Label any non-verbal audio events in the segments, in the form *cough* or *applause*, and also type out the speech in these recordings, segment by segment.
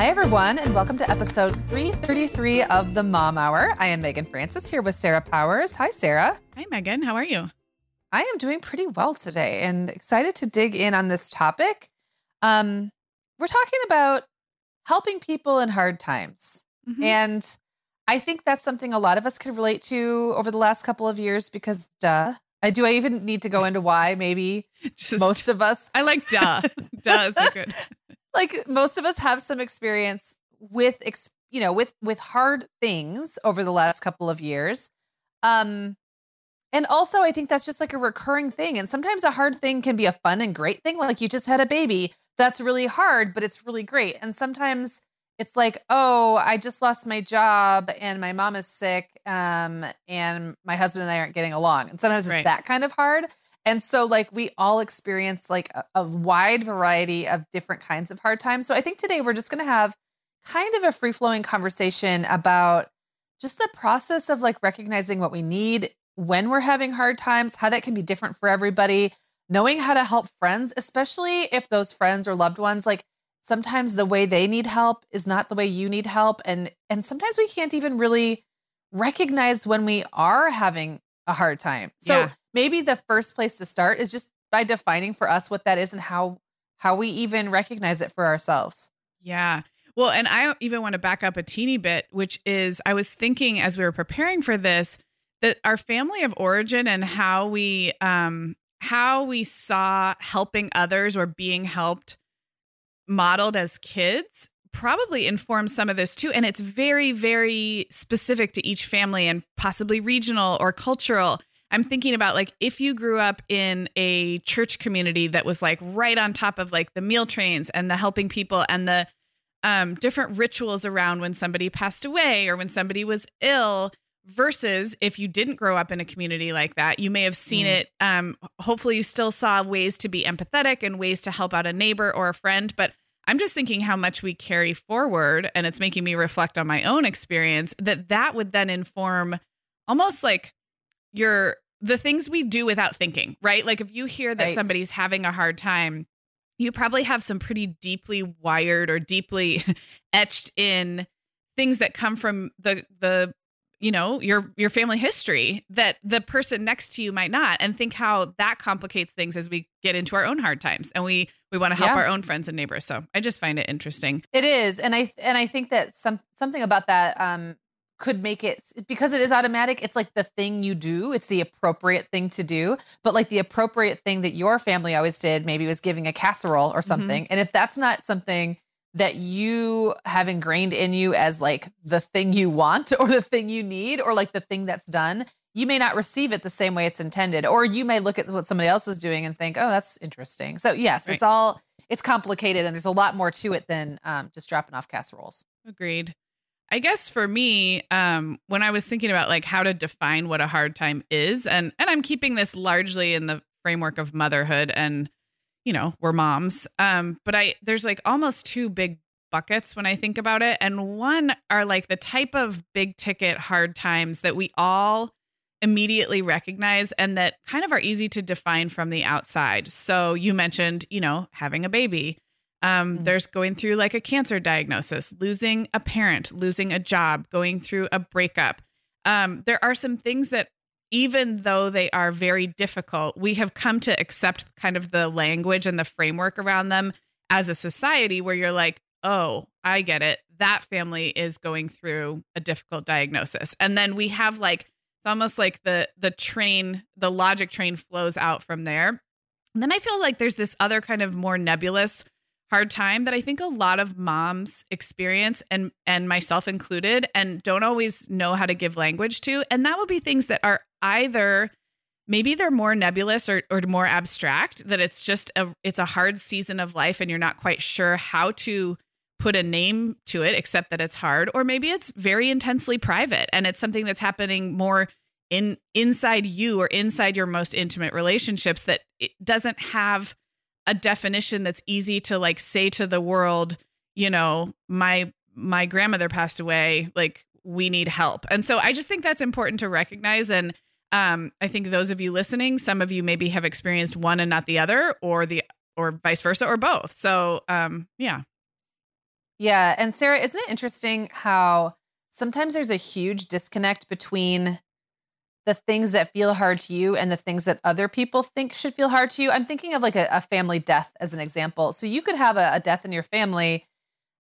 Hi, everyone, and welcome to episode 333 of the Mom Hour. I am Meagan Francis here with Sarah Powers. Hi, Sarah. Hi, Meagan. How are you? I am doing pretty well today and excited to dig in on this topic. Um, we're talking about helping people in hard times. Mm-hmm. And I think that's something a lot of us could relate to over the last couple of years because, duh. I do. I even need to go into why maybe *laughs* Just, most of us. I like duh. *laughs* duh is good like most of us have some experience with ex- you know with with hard things over the last couple of years um and also i think that's just like a recurring thing and sometimes a hard thing can be a fun and great thing like you just had a baby that's really hard but it's really great and sometimes it's like oh i just lost my job and my mom is sick um and my husband and i aren't getting along and sometimes right. it's that kind of hard and so, like, we all experience like a, a wide variety of different kinds of hard times. So, I think today we're just going to have kind of a free flowing conversation about just the process of like recognizing what we need when we're having hard times, how that can be different for everybody, knowing how to help friends, especially if those friends or loved ones like sometimes the way they need help is not the way you need help and and sometimes we can't even really recognize when we are having a hard time. So yeah maybe the first place to start is just by defining for us what that is and how how we even recognize it for ourselves. Yeah. Well, and I even want to back up a teeny bit, which is I was thinking as we were preparing for this that our family of origin and how we um how we saw helping others or being helped modeled as kids probably informs some of this too and it's very very specific to each family and possibly regional or cultural I'm thinking about like if you grew up in a church community that was like right on top of like the meal trains and the helping people and the um, different rituals around when somebody passed away or when somebody was ill versus if you didn't grow up in a community like that you may have seen mm. it um, hopefully you still saw ways to be empathetic and ways to help out a neighbor or a friend but i'm just thinking how much we carry forward and it's making me reflect on my own experience that that would then inform almost like your the things we do without thinking, right? Like if you hear that right. somebody's having a hard time, you probably have some pretty deeply wired or deeply *laughs* etched in things that come from the the you know your your family history that the person next to you might not and think how that complicates things as we get into our own hard times and we we want to help yeah. our own friends and neighbors so i just find it interesting it is and i and i think that some something about that um could make it because it is automatic it's like the thing you do it's the appropriate thing to do but like the appropriate thing that your family always did maybe was giving a casserole or mm-hmm. something mm-hmm. and if that's not something that you have ingrained in you as like the thing you want *laughs* or the thing you need or like the thing that's done you may not receive it the same way it's intended or you may look at what somebody else is doing and think oh that's interesting so yes right. it's all it's complicated and there's a lot more to it than um, just dropping off casseroles. Agreed. I guess for me, um, when I was thinking about like how to define what a hard time is, and and I'm keeping this largely in the framework of motherhood and you know we're moms um but i there's like almost two big buckets when i think about it and one are like the type of big ticket hard times that we all immediately recognize and that kind of are easy to define from the outside so you mentioned you know having a baby um, mm-hmm. There's going through like a cancer diagnosis, losing a parent, losing a job, going through a breakup. Um, there are some things that, even though they are very difficult, we have come to accept kind of the language and the framework around them as a society where you're like, oh, I get it. That family is going through a difficult diagnosis. And then we have like, it's almost like the the train, the logic train flows out from there. And then I feel like there's this other kind of more nebulous hard time that I think a lot of moms experience and and myself included and don't always know how to give language to. And that would be things that are either maybe they're more nebulous or, or more abstract that it's just a it's a hard season of life and you're not quite sure how to put a name to it except that it's hard. Or maybe it's very intensely private and it's something that's happening more in inside you or inside your most intimate relationships that it doesn't have a definition that's easy to like say to the world, you know, my my grandmother passed away, like we need help. And so I just think that's important to recognize and um I think those of you listening, some of you maybe have experienced one and not the other or the or vice versa or both. So um yeah. Yeah, and Sarah, isn't it interesting how sometimes there's a huge disconnect between the things that feel hard to you and the things that other people think should feel hard to you. I'm thinking of like a, a family death as an example. So you could have a, a death in your family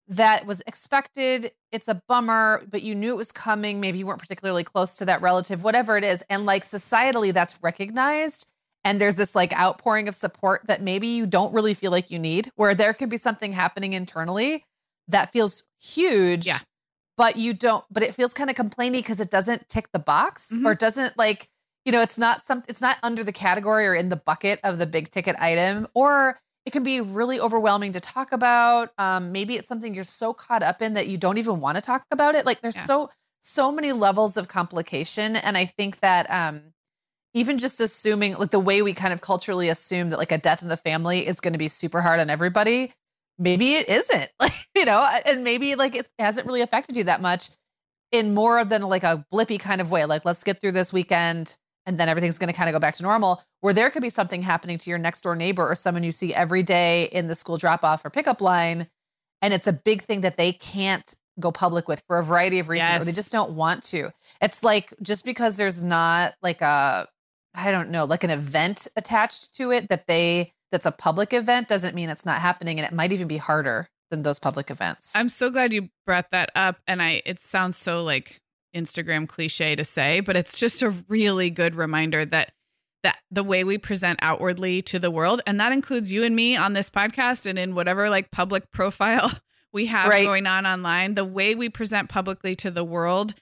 that was expected. It's a bummer, but you knew it was coming. Maybe you weren't particularly close to that relative, whatever it is. And like societally, that's recognized. And there's this like outpouring of support that maybe you don't really feel like you need, where there could be something happening internally that feels huge. Yeah but you don't but it feels kind of complainy because it doesn't tick the box mm-hmm. or doesn't like you know it's not some it's not under the category or in the bucket of the big ticket item or it can be really overwhelming to talk about um, maybe it's something you're so caught up in that you don't even want to talk about it like there's yeah. so so many levels of complication and i think that um even just assuming like the way we kind of culturally assume that like a death in the family is going to be super hard on everybody maybe it isn't like *laughs* you know and maybe like it hasn't really affected you that much in more than like a blippy kind of way like let's get through this weekend and then everything's going to kind of go back to normal where there could be something happening to your next door neighbor or someone you see every day in the school drop off or pickup line and it's a big thing that they can't go public with for a variety of reasons yes. or they just don't want to it's like just because there's not like a i don't know like an event attached to it that they that's a public event doesn't mean it's not happening and it might even be harder than those public events. I'm so glad you brought that up and I it sounds so like Instagram cliche to say, but it's just a really good reminder that that the way we present outwardly to the world and that includes you and me on this podcast and in whatever like public *laughs* profile we have right. going on online, the way we present publicly to the world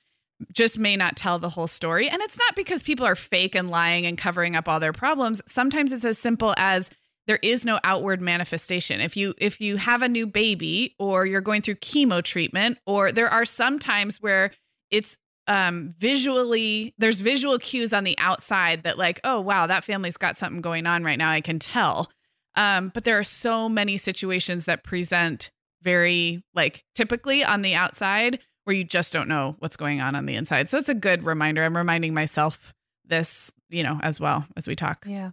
just may not tell the whole story. And it's not because people are fake and lying and covering up all their problems. Sometimes it's as simple as there is no outward manifestation. If you if you have a new baby or you're going through chemo treatment or there are some times where it's um visually there's visual cues on the outside that like oh wow that family's got something going on right now i can tell. Um but there are so many situations that present very like typically on the outside where you just don't know what's going on on the inside. So it's a good reminder. I'm reminding myself this you know as well as we talk. Yeah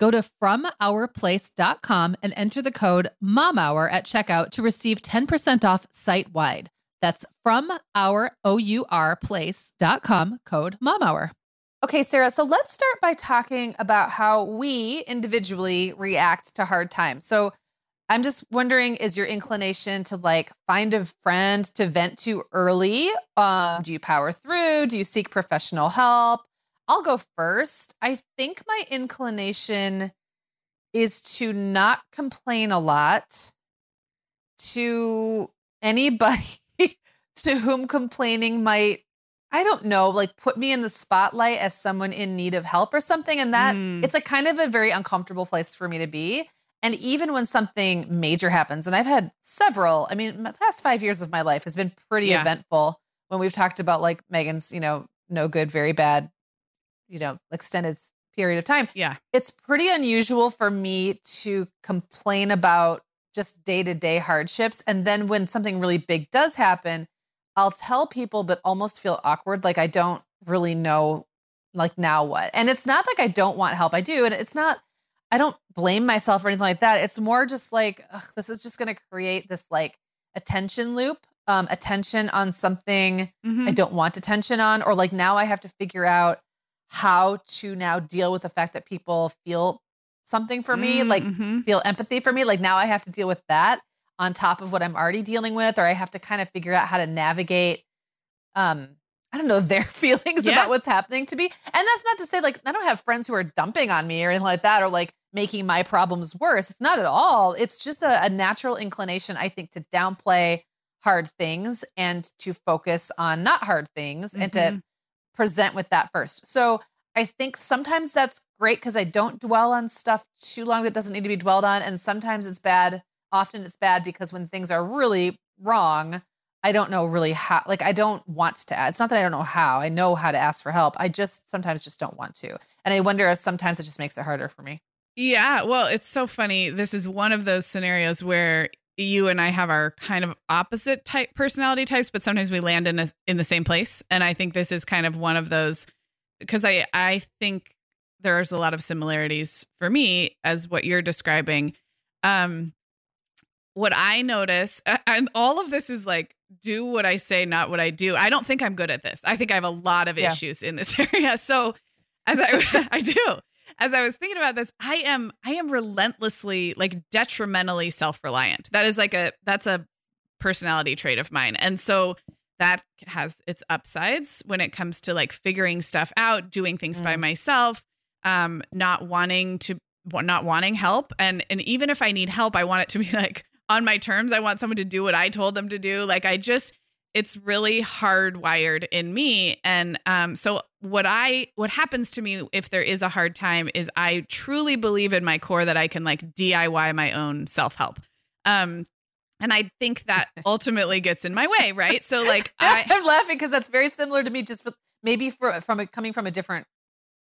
Go to FromOurPlace.com and enter the code MOMHOUR at checkout to receive 10% off site wide. That's from our code MOMHOUR. Okay, Sarah, so let's start by talking about how we individually react to hard times. So I'm just wondering is your inclination to like find a friend to vent to early? Um, do you power through? Do you seek professional help? I'll go first. I think my inclination is to not complain a lot to anybody *laughs* to whom complaining might I don't know, like put me in the spotlight as someone in need of help or something. And that mm. it's a kind of a very uncomfortable place for me to be. And even when something major happens, and I've had several, I mean, the past five years of my life has been pretty yeah. eventful when we've talked about like Meagan's, you know, no good, very bad, you know, extended period of time. Yeah. It's pretty unusual for me to complain about just day to day hardships. And then when something really big does happen, I'll tell people, but almost feel awkward. Like I don't really know, like now what. And it's not like I don't want help. I do. And it's not, I don't blame myself or anything like that. It's more just like, ugh, this is just going to create this like attention loop, um, attention on something mm-hmm. I don't want attention on. Or like now I have to figure out how to now deal with the fact that people feel something for me, mm-hmm. like feel empathy for me. Like now I have to deal with that on top of what I'm already dealing with, or I have to kind of figure out how to navigate um I don't know *laughs* their feelings yeah. about what's happening to me. And that's not to say like I don't have friends who are dumping on me or anything like that or like making my problems worse. It's not at all. It's just a, a natural inclination, I think, to downplay hard things and to focus on not hard things mm-hmm. and to mm-hmm. Present with that first. So I think sometimes that's great because I don't dwell on stuff too long that doesn't need to be dwelled on. And sometimes it's bad often it's bad because when things are really wrong, I don't know really how, like, I don't want to add. It's not that I don't know how, I know how to ask for help. I just sometimes just don't want to. And I wonder if sometimes it just makes it harder for me. Yeah. Well, it's so funny. This is one of those scenarios where you and I have our kind of opposite type personality types, but sometimes we land in a, in the same place. And I think this is kind of one of those because I I think there's a lot of similarities for me as what you're describing. Um, what I notice, and all of this is like, do what I say, not what I do. I don't think I'm good at this. I think I have a lot of yeah. issues in this *laughs* area. So, as I *laughs* I do, as I was thinking about this, I am I am relentlessly like detrimentally self-reliant. That is like a that's a personality trait of mine. And so that has its upsides when it comes to like figuring stuff out, doing things mm. by myself, um not wanting to not wanting help and and even if I need help, I want it to be *laughs* like on my terms. I want someone to do what I told them to do. Like I just it's really hardwired in me. And um so what i what happens to me if there is a hard time is i truly believe in my core that i can like diy my own self-help. Um and i think that *laughs* ultimately gets in my way right? So like *laughs* I, am laughing because that's very similar to me just for, maybe for, from a, coming from a different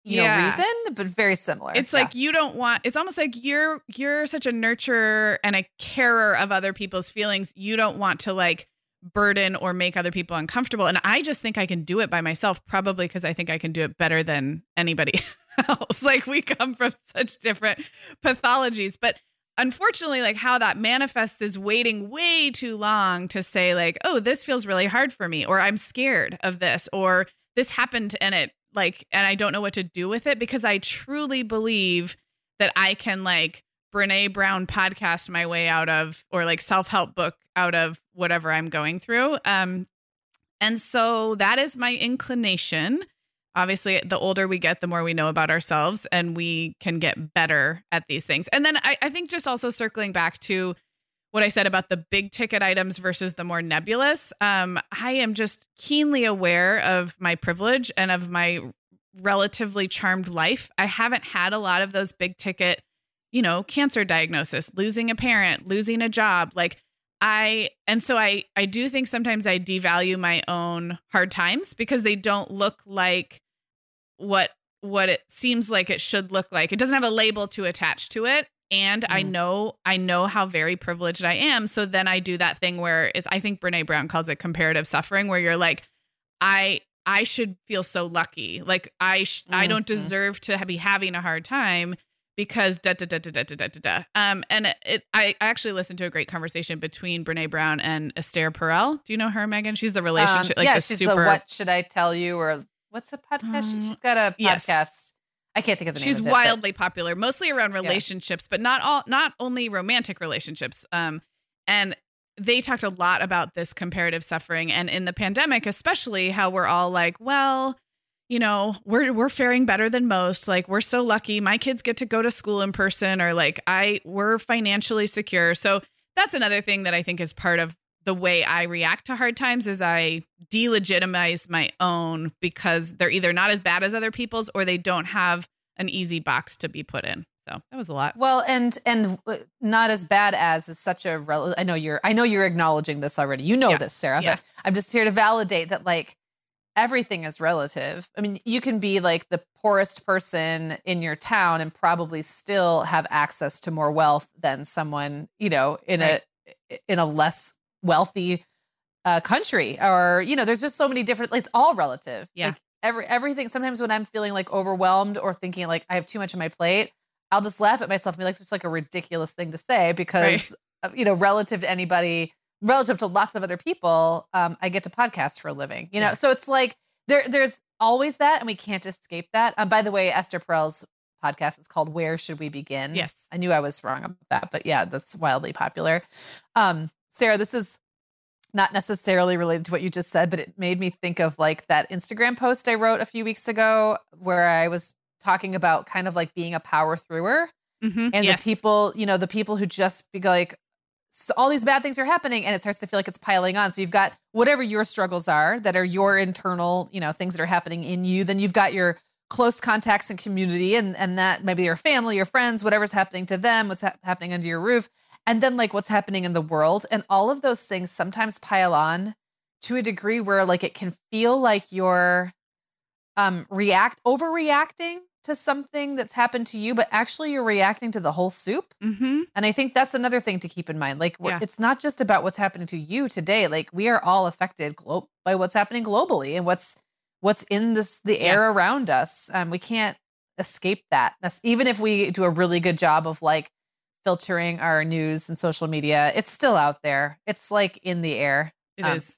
you yeah. know reason but very similar. It's yeah. like you don't want it's almost like you're you're such a nurturer and a carer of other people's feelings. You don't want to like burden or make other people uncomfortable. And i just think i can do it by myself probably because i think i can do it better than anybody *laughs* else. Like we come from *laughs* such different pathologies. But unfortunately like how that manifests is waiting way too long to say like oh this feels really hard for me or i'm scared of this or this happened and it like and I don't know what to do with it because I truly believe that I can like Brene Brown podcast my way out of or like self-help book out of whatever I'm going through. Um and so that is my inclination. Obviously, the older we get, the more we know about ourselves and we can get better at these things. And then I, I think just also circling back to what I said about the big ticket items versus the more nebulous. Um, I am just keenly aware of my privilege and of my relatively charmed life. I haven't had a lot of those big ticket, you know, cancer diagnosis, losing a parent, losing a job. Like I and so I I do think sometimes I devalue my own hard times because they don't look like what what it seems like it should look like. It doesn't have a label to attach to it and mm. I know I know how very privileged I am. So then I do that thing where it's I think Brene Brown calls it comparative suffering, where you're like, I I should feel so lucky, like I sh- mm-hmm. I don't deserve to be having a hard time because da da da da da da da da. Um, and it I, I actually listened to a great conversation between Brene Brown and Esther Perel. Do you know her, Meagan? She's the relationship um, like yeah, she's super... the what should I tell you or what's a podcast? Um, she's got a podcast. Yes I can't think of the name. She's of it, wildly but. popular, mostly around relationships, yeah. but not all, not only romantic relationships. Um, and they talked a lot about this comparative suffering, and in the pandemic, especially, how we're all like, well, you know, we're we're faring better than most. Like we're so lucky. My kids get to go to school in person, or like I we're financially secure. So that's another thing that I think is part of the way I react to hard times is I delegitimize my own because they're either not as bad as other people's or they don't have an easy box to be put in. So that was a lot. Well, and and not as bad as is such a rel- I know you're I know you're acknowledging this already. You know yeah. this, Sarah, yeah. but I'm just here to validate that like everything is relative. I mean, you can be like the poorest person in your town and probably still have access to more wealth than someone, you know, in right. a in a less wealthy uh, country or you know there's just so many different it's all relative yeah like every everything sometimes when i'm feeling like overwhelmed or thinking like i have too much on my plate i'll just laugh at myself and be like it's like a ridiculous thing to say because right. you know relative to anybody relative to lots of other people um i get to podcast for a living you know yeah. so it's like there there's always that and we can't escape that um, by the way esther perel's podcast is called where should we begin yes i knew i was wrong about that but yeah that's wildly popular um Sarah, this is not necessarily related to what you just said, but it made me think of like that Instagram post I wrote a few weeks ago where I was talking about kind of like being a power thrower mm-hmm. and yes. the people, you know, the people who just be like, so all these bad things are happening and it starts to feel like it's piling on. So you've got whatever your struggles are that are your internal, you know, things that are happening in you. Then you've got your close contacts and community and and that maybe your family, your friends, whatever's happening to them, what's ha- happening under your roof and then like what's happening in the world and all of those things sometimes pile on to a degree where like it can feel like you're um react overreacting to something that's happened to you but actually you're reacting to the whole soup mm-hmm. and i think that's another thing to keep in mind like yeah. it's not just about what's happening to you today like we are all affected glo- by what's happening globally and what's what's in this the air around us um we can't escape that that's even if we do a really good job of like filtering our news and social media. It's still out there. It's like in the air. It um, is.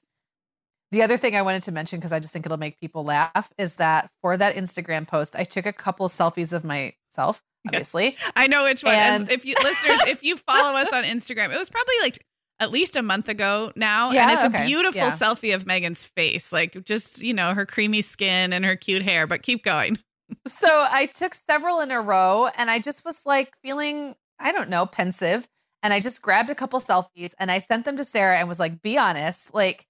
The other thing I wanted to mention, because I just think it'll make people laugh, is that for that Instagram post, I took a couple selfies of myself, *laughs* obviously. I know which one. And, and if you listeners, if you follow *laughs* us on Instagram, it was probably like at least a month ago now. Yeah, and it's okay. a beautiful yeah. selfie of Meagan's face. Like just, you know, her creamy skin and her cute hair, but keep going. so I took several in a row and I just was like feeling I don't know, pensive. and I just grabbed a couple selfies and I sent them to Sarah and was like, "Be honest, like,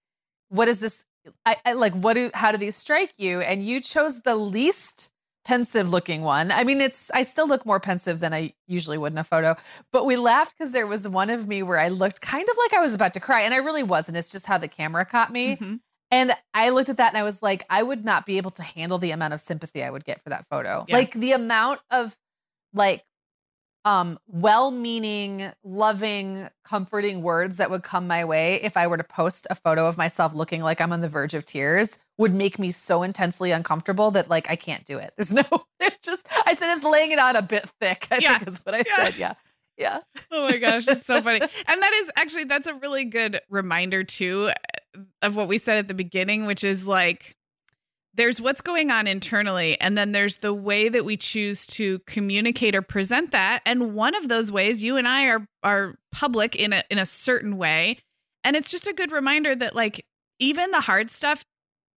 what is this? I, I like, what do? How do these strike you?" And you chose the least pensive looking one. I mean, it's I still look more pensive than I usually would in a photo, but we laughed because there was one of me where I looked kind of like I was about to cry, and I really wasn't. It's just how the camera caught me. Mhm. And I looked at that and I was like, I would not be able to handle the amount of sympathy I would get for that photo. Yeah. Like the amount of like um well-meaning, loving, comforting words that would come my way if I were to post a photo of myself looking like I'm on the verge of tears would make me so intensely uncomfortable that like I can't do it. There's no *laughs* it's just I said it's laying it on a bit thick, I Yeah. think is what I Yeah. said. Yeah. Yeah. Oh my gosh, it's so funny. *laughs* And that is actually that's a really good reminder too of what we said at the beginning, which is like there's what's going on internally and then there's the way that we choose to communicate or present that. And one of those ways you and I are are public in a in a certain way. And it's just a good reminder that like even the hard stuff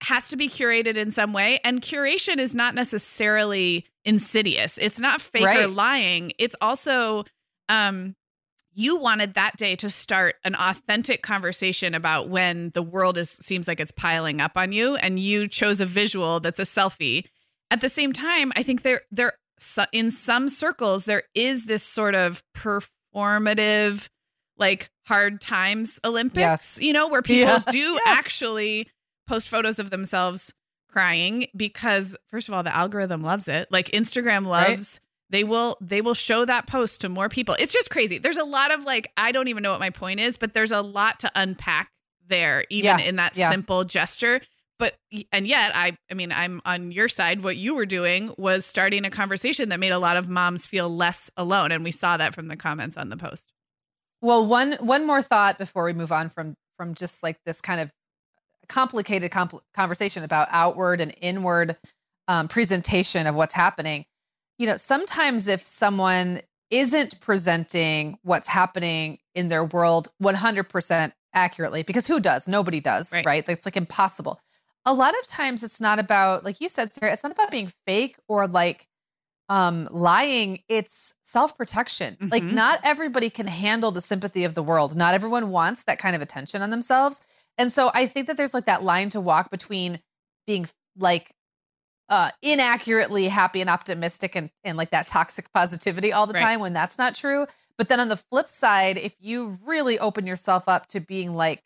has to be curated in some way and curation is not necessarily insidious. It's not fake or lying. It's also um you wanted that day to start an authentic conversation about when the world is seems like it's piling up on you and you chose a visual that's a selfie at the same time i think there there in some circles there is this sort of performative like hard times olympics Yes. you know where people Yeah. do *laughs* Yeah. actually post photos of themselves crying because first of all the algorithm loves it like instagram Right. They will they will show that post to more people. It's just crazy. There's a lot of like i don't even know what my point is but there's a lot to unpack there even Yeah, in that yeah. simple gesture. But and yet i i mean i'm on your side. What you were doing was starting a conversation that made a lot of moms feel less alone and we saw that from the comments on the post. Well, one one more thought before we move on from from just like this kind of complicated compl- conversation about outward and inward um, presentation of what's happening. You know, sometimes if someone isn't presenting what's happening in their world 100% accurately, because who does? Nobody does, Right. right? It's like impossible. A lot of times it's not about, like you said, Sarah, it's not about being fake or like um lying it's self-protection like Mhm. not everybody can handle the sympathy of the world not everyone wants that kind of attention on themselves and so i think that there's like that line to walk between being like uh inaccurately happy and optimistic and and like that toxic positivity all the Right. time when that's not true but then on the flip side if you really open yourself up to being like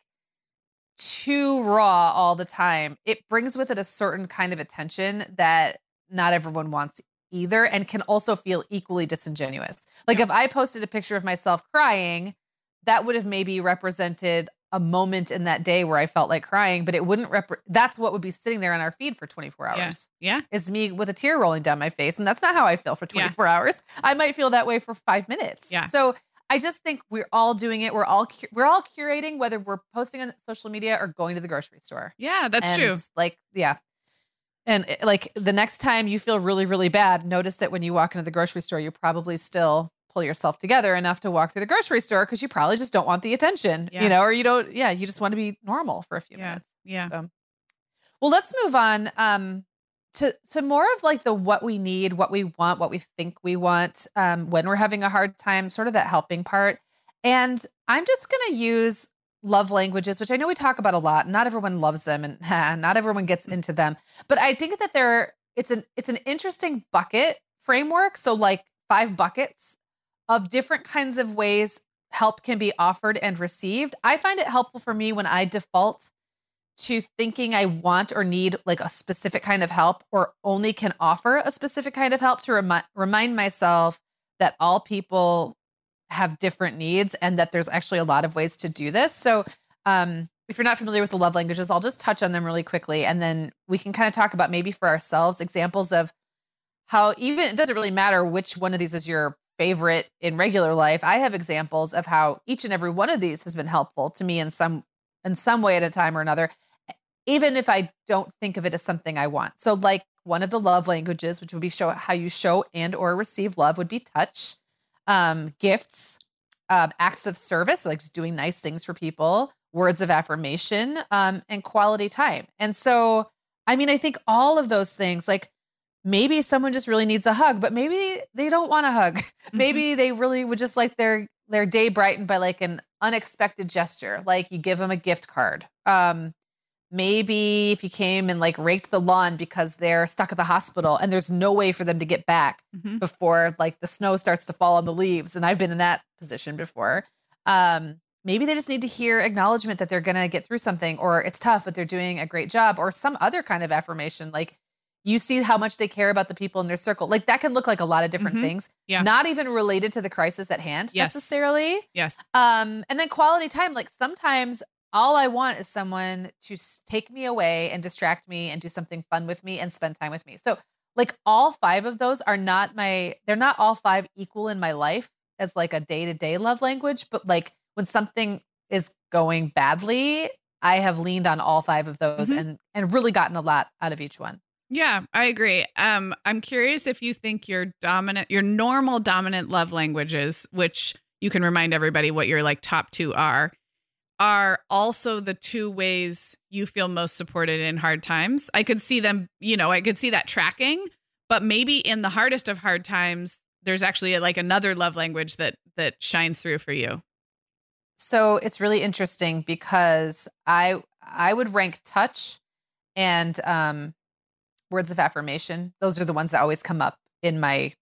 too raw all the time it brings with it a certain kind of attention that not everyone wants either and can also feel equally disingenuous. Like if I posted a picture of myself crying, that would have maybe represented a moment in that day where I felt like crying, but it wouldn't rep that's what would be sitting there on our feed for 24 hours. yeah Is me with a tear rolling down my face and that's not how I feel for Yeah. 24 hours. I might feel that way for 5 minutes. Yeah. So I just think we're all doing it. We're all cu- we're all curating whether we're posting on social media or going to the grocery store. yeah that's And, true Like, yeah. And uh, like the next time you feel really, really bad, notice that when you walk into the grocery store, you probably still pull yourself together enough to walk through the grocery store because you probably just don't want the attention, Yeah. you know, or you don't, yeah, you just want to be normal for a few yeah minutes. yeah Well, let's move on um, to to more of like the what we need, what we want, what we think we want um, when we're having a hard time, sort of that helping part. And I'm just going to use love languages, which I know we talk about a lot. Not everyone loves them, and *laughs* not everyone gets into them. But I think that they're it's an it's an interesting bucket framework. So like five buckets of different kinds of ways help can be offered and received. I find it helpful for me when I default to thinking I want or need like a specific kind of help or only can offer a specific kind of help to remi- remind myself that all people have different needs and that there's actually a lot of ways to do this. So, um, if you're not familiar with the love languages, I'll just touch on them really quickly and then we can kind of talk about maybe for ourselves examples of how even it doesn't really matter which one of these is your favorite in regular life. I have examples of how each and every one of these has been helpful to me in some in some way at a time or another even if I don't think of it as something I want. So like one of the love languages, which would be show how you show and or receive love would be touch, um, gifts, um, acts of service, like doing nice things for people, words of affirmation, um, and quality time. And so, I mean, I think all of those things, like maybe someone just really needs a hug, but maybe they don't want a hug. *laughs* Mm-hmm. maybe they really would just like their their day brightened by like an unexpected gesture, like you give them a gift card. Um, maybe if you came and like raked the lawn because they're stuck at the hospital and there's no way for them to get back Mhm. before like the snow starts to fall on the leaves and i've been in that position before um maybe they just need to hear acknowledgement that they're gonna get through something or it's tough but they're doing a great job or some other kind of affirmation like you see how much they care about the people in their circle like that can look like a lot of different Mhm. things Yeah. not even related to the crisis at hand Yes. necessarily Yes. um, and then quality time. Like sometimes all I want is someone to take me away and distract me and do something fun with me and spend time with me. So like all five of those are not my they're not all five equal in my life as like a day-to-day love language, but like when something is going badly, I have leaned on all five of those Mhm. and and really gotten a lot out of each one. Yeah, I agree. Um, I'm curious if you think your dominant, your normal dominant love languages, which you can remind everybody what your like top two are, are also the two ways you feel most supported in hard times. I could see them, you know, I could see that tracking, but maybe in the hardest of hard times, there's actually like another love language that that shines through for you. So it's really interesting because I I would rank touch and um words of affirmation. Those are the ones that always come up in my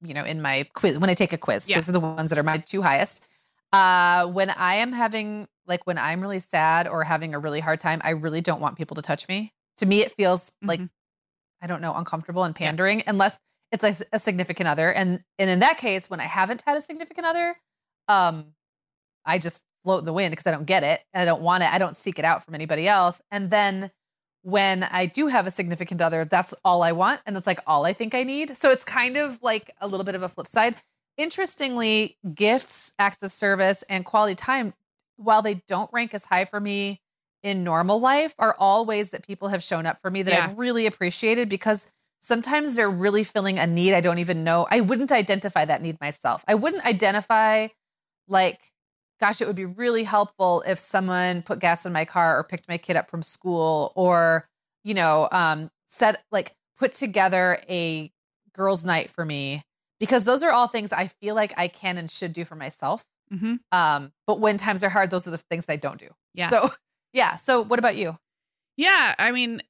you know in my quiz when I take a quiz. Yeah. Those are the ones that are my two highest. Uh when I am having like when I'm really sad or having a really hard time, I really don't want people to touch me. To me it feels like Mhm. I don't know, uncomfortable and pandering unless it's like a significant other. And and in that case, when I haven't had a significant other, um, I just float in the wind because I don't get it and I don't want it. I don't seek it out from anybody else. And then when I do have a significant other, that's all I want. And it's like all I think I need. So it's kind of like a little bit of a flip side. Interestingly, gifts, acts of service, and quality time, while they don't rank as high for me in normal life, are all ways that people have shown up for me that Yeah. I've really appreciated because sometimes they're really filling a need I don't even know. I wouldn't identify that need myself. I wouldn't identify like gosh, it would be really helpful if someone put gas in my car or picked my kid up from school or, you know, um, set like put together a girls' night for me because those are all things I feel like I can and should do for myself. Mm-hmm. Um, but when times are hard, those are the things I don't do. Yeah. So, *laughs* yeah. So, what about you? Yeah, I mean,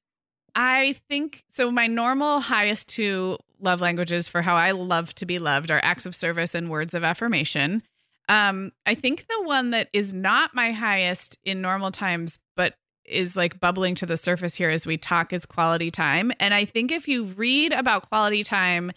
I think so. My normal highest two love languages for how I love to be loved are acts of service and words of affirmation. Um, I think the one that is not my highest in normal times, but is like bubbling to the surface here as we talk is quality time. And I think if you read about quality time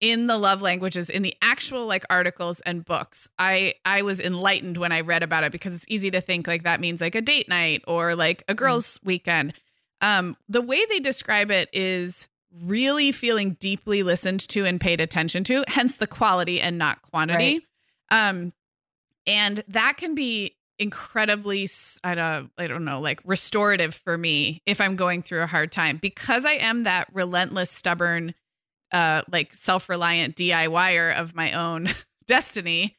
in the love languages in the actual like articles and books i i was enlightened when i read about it because it's easy to think like that means like a date night or like a girls weekend. Um the way they describe it is really feeling deeply listened to and paid attention to hence the quality and not quantity um and that can be incredibly I don't I don't know like restorative for me if I'm going through a hard time. Because I am that relentless stubborn uh like self-reliant DIYer of my own *laughs* destiny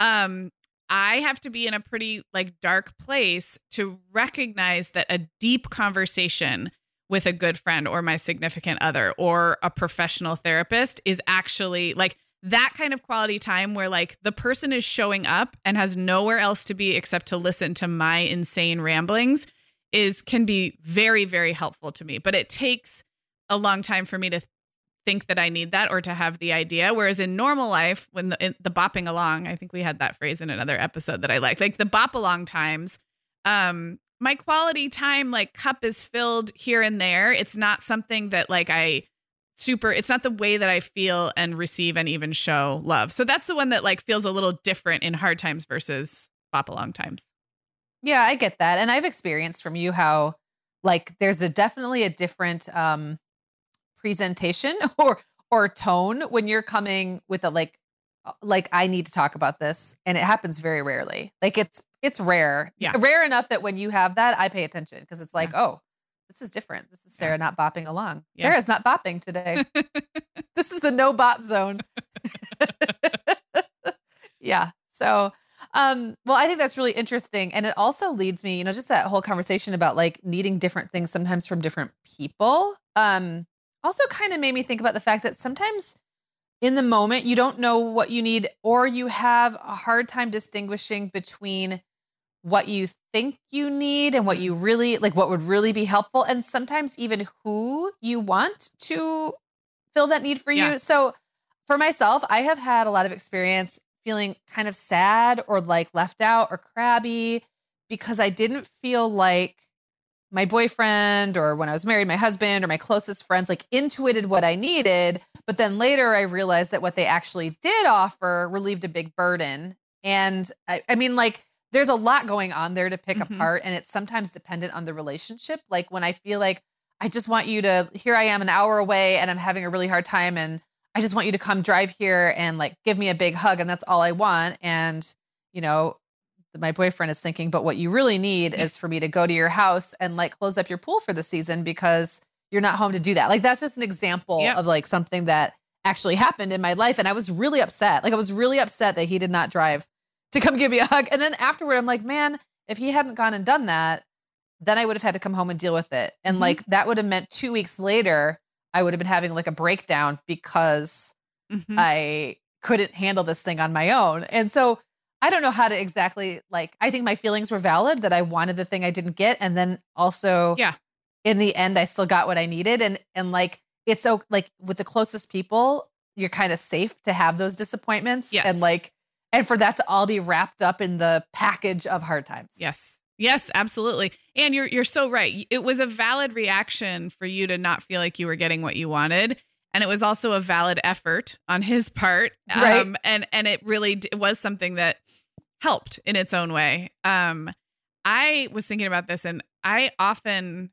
um I have to be in a pretty like dark place to recognize that a deep conversation with a good friend or my significant other or a professional therapist is actually like that kind of quality time where like the person is showing up and has nowhere else to be except to listen to my insane ramblings is can be very very helpful to me. But it takes a long time for me to think that I need that or to have the idea. Whereas in normal life when the, in, the bopping along I think we had that phrase in another episode that I like like the bop along times um my quality time like cup is filled here and there. It's not something that like I super it's not the way that I feel and receive and even show love. So that's the one that like feels a little different in hard times versus bop along times. Yeah, I get that. And I've experienced from you how like there's a definitely a different um presentation *laughs* or or tone when you're coming with a like uh, like I need to talk about this and it happens very rarely. Like it's it's rare. Yeah. Rare enough that when you have that I pay attention because it's like, "Oh, this is different. This is Sarah not bopping along. Yeah. Sarah's not bopping today. *laughs* this is a no bop zone." *laughs* yeah. So, um, well, I think that's really interesting. And it also leads me, you know, just that whole conversation about like needing different things sometimes from different people. Um, also kind of made me think about the fact that sometimes in the moment you don't know what you need or you have a hard time distinguishing between what you think you need and what you mm. really like what would really be helpful and sometimes even who you want to fill that need for Yeah. you so for myself i have had a lot of experience feeling kind of sad or like left out or crabby because i didn't feel like my boyfriend or when i was married my husband or my closest friends like intuited what i needed. But then later i realized that what they actually did offer relieved a big burden. And i, I mean like there's a lot going on there to pick Mhm. apart and it's sometimes dependent on the relationship. Like when i feel like i just want you to here i am an hour away and i'm having a really hard time and i just want you to come drive here and like give me a big hug and that's all i want. And you know my boyfriend is thinking but what you really need is for me to go to your house and like close up your pool for the season because you're not home to do that. Like that's just an example Yep. of like something that actually happened in my life and i was really upset. Like i was really upset that he did not drive to come give me a hug. And then afterward, I'm like, man, if he hadn't gone and done that, then I would have had to come home and deal with it. And Mhm. like that would have meant two weeks later, I would have been having like a breakdown because Mhm. I couldn't handle this thing on my own. And so I don't know how to exactly like, I think my feelings were valid that I wanted the thing I didn't get. And then also, Yeah. in the end, I still got what I needed. And, and like, it's so like with the closest people, you're kind of safe to have those disappointments. Yes. And like, and for that to all be wrapped up in the package of hard times. Yes. Yes, absolutely. And you're you're so right. It was a valid reaction for you to not feel like you were getting what you wanted. And it was also a valid effort on his part. Right. Um, and and it really d- was something that helped in its own way. Um, I was thinking about this and I often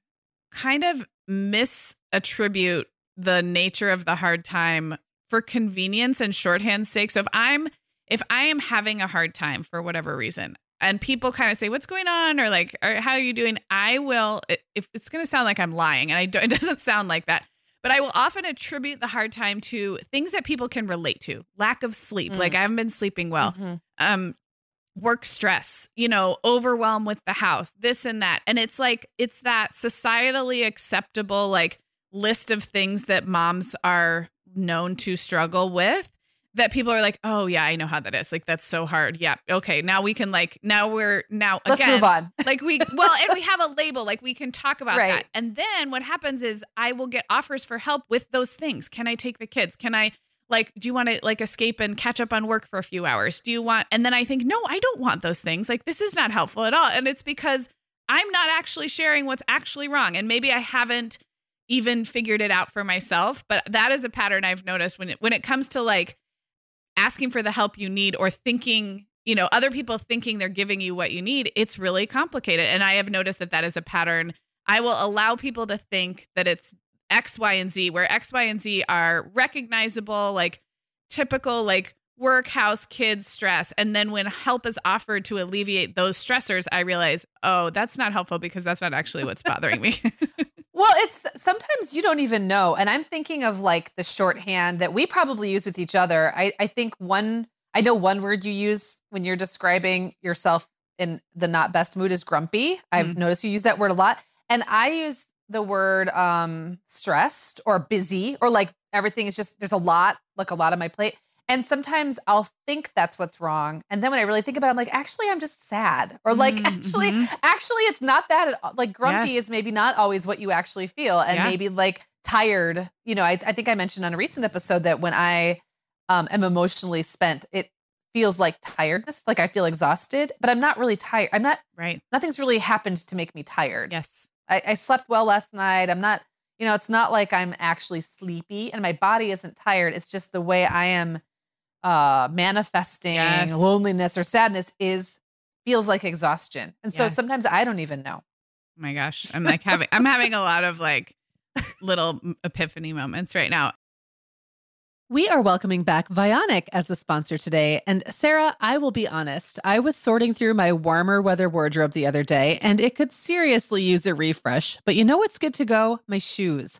kind of misattribute the nature of the hard time for convenience and shorthand's sake. So if I'm if I am having a hard time for whatever reason, and people kind of say, "What's going on?" or like, or, "How are you doing?" I will. If it's going to sound like I'm lying, and I don't, *laughs* it doesn't sound like that, but I will often attribute the hard time to things that people can relate to: lack of sleep, Mm. like I haven't been sleeping well, Mhm. um, work stress, you know, overwhelm with the house, this and that, and it's like it's that societally acceptable like list of things that moms are known to struggle with that people are like, oh yeah, I know how that is. Like that's so hard. Yeah. Okay. Now we can like now we're now Let's again move on. *laughs* like we well and we have a label like we can talk about Right. that and then what happens is i will get offers for help with those things can i take the kids can i like do you want to like escape and catch up on work for a few hours do you want and then i think no i don't want those things like this is not helpful at all and it's because i'm not actually sharing what's actually wrong and maybe i haven't even figured it out for myself but that is a pattern i've noticed when it when it comes to like asking for the help you need or thinking you know other people thinking they're giving you what you need it's really complicated. And i have noticed that that is a pattern. I will allow people to think that it's x y and z where x y and z are recognizable like typical like work house kids stress. And then when help is offered to alleviate those stressors i realize oh that's not helpful because that's not actually what's bothering me *laughs* *laughs* Well, it's sometimes you don't even know. And I'm thinking of like the shorthand that we probably use with each other. I, I think one, I know one word you use when you're describing yourself in the not best mood is grumpy. I've Mhm. noticed you use that word a lot. And I use the word um stressed or busy or like everything is just there's a lot, like a lot on my plate. And sometimes I'll think that's what's wrong. And then when I really think about it, I'm like, actually, I'm just sad. Or like, Mm, actually, mhm. actually, it's not that at all. Like, grumpy Yes. is maybe not always what you actually feel. And Yeah. maybe like tired. You know, I, I think I mentioned on a recent episode that when I um, am emotionally spent, it feels like tiredness. Like I feel exhausted, but I'm not really tired. I'm not, right nothing's really happened to make me tired. yes I, I slept well last night. I'm not, you know, it's not like I'm actually sleepy and my body isn't tired. It's just the way I am uh manifesting Yes. loneliness or sadness is feels like exhaustion. And so Yeah. sometimes I don't even know. Oh my gosh i'm like having i'm having a lot of like little epiphany moments right now We are welcoming back Vionic as a sponsor today. And Sarah, I will be honest, I was sorting through my warmer weather wardrobe the other day and it could seriously use a refresh. But you know what's good to go? My shoes.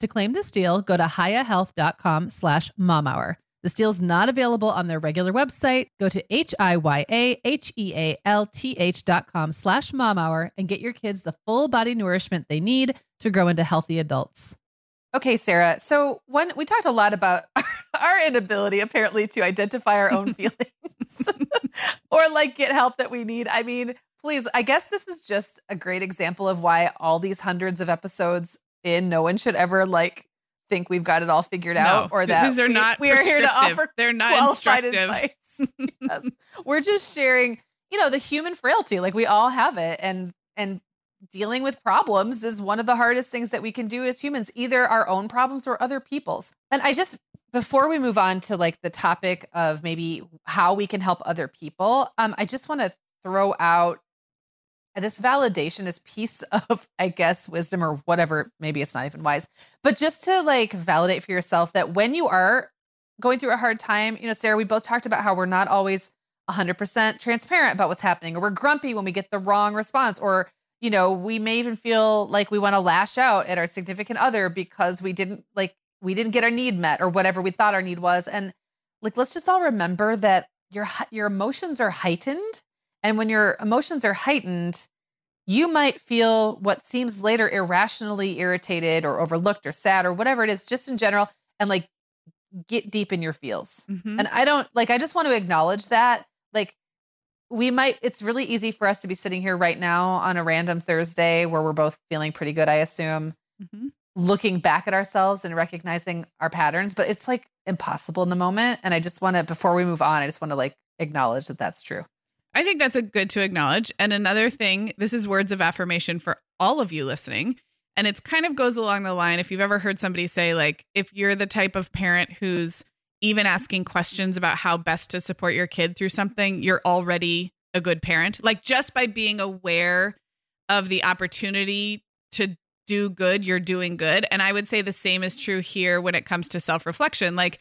To claim this deal, go to hiyahealth.com slash momhour. This deal's not available on their regular website. Go to H-I-Y-A-H-E-A-L-T-H dot com slash momhour and get your kids the full body nourishment they need to grow into healthy adults. Okay, Sarah. So when we talked a lot about *laughs* our inability apparently to identify our own *laughs* feelings *laughs* or like get help that we need. I mean, please, I guess this is just a great example of why all these hundreds of episodes in no one should ever like think we've got it all figured no, out or that these are we, not we are here to offer they're not instructive advice. *laughs* yes. We're just sharing, you know, the human frailty. Like we all have it and and dealing with problems is one of the hardest things that we can do as humans, either our own problems or other people's. And I just before we move on to like the topic of maybe how we can help other people, um, I just want to throw out this validation, this piece *laughs* of, I guess, wisdom or whatever. Maybe it's not even wise, but just to like validate for yourself that when you are going through a hard time, you know, Sarah, we both talked about how we're not always 100% transparent about what's happening, or we're grumpy when we get the wrong response, or you know, we may even feel like we want to lash out at our significant other because we didn't like we didn't get our need met or whatever we thought our need was. And like let's just all remember that your your emotions are heightened and when your emotions are heightened, you might feel what seems later irrationally irritated or overlooked or sad or whatever it is just in general and like get deep in your feels. Mm-hmm. And I don't like I just want to acknowledge that like we might it's really easy for us to be sitting here right now on a random thursday where we're both feeling pretty good i assume mm-hmm. looking back at ourselves and recognizing our patterns but it's like impossible in the moment and i just want to before we move on i just want to like acknowledge that that's true i think that's a good to acknowledge and another thing this is words of affirmation for all of you listening and it's kind of goes along the line if you've ever heard somebody say like if you're the type of parent who's even asking questions about how best to support your kid through something, you're already a good parent. Like just by being aware of the opportunity to do good, you're doing good. And I would say the same is true here when it comes to self reflection. Like,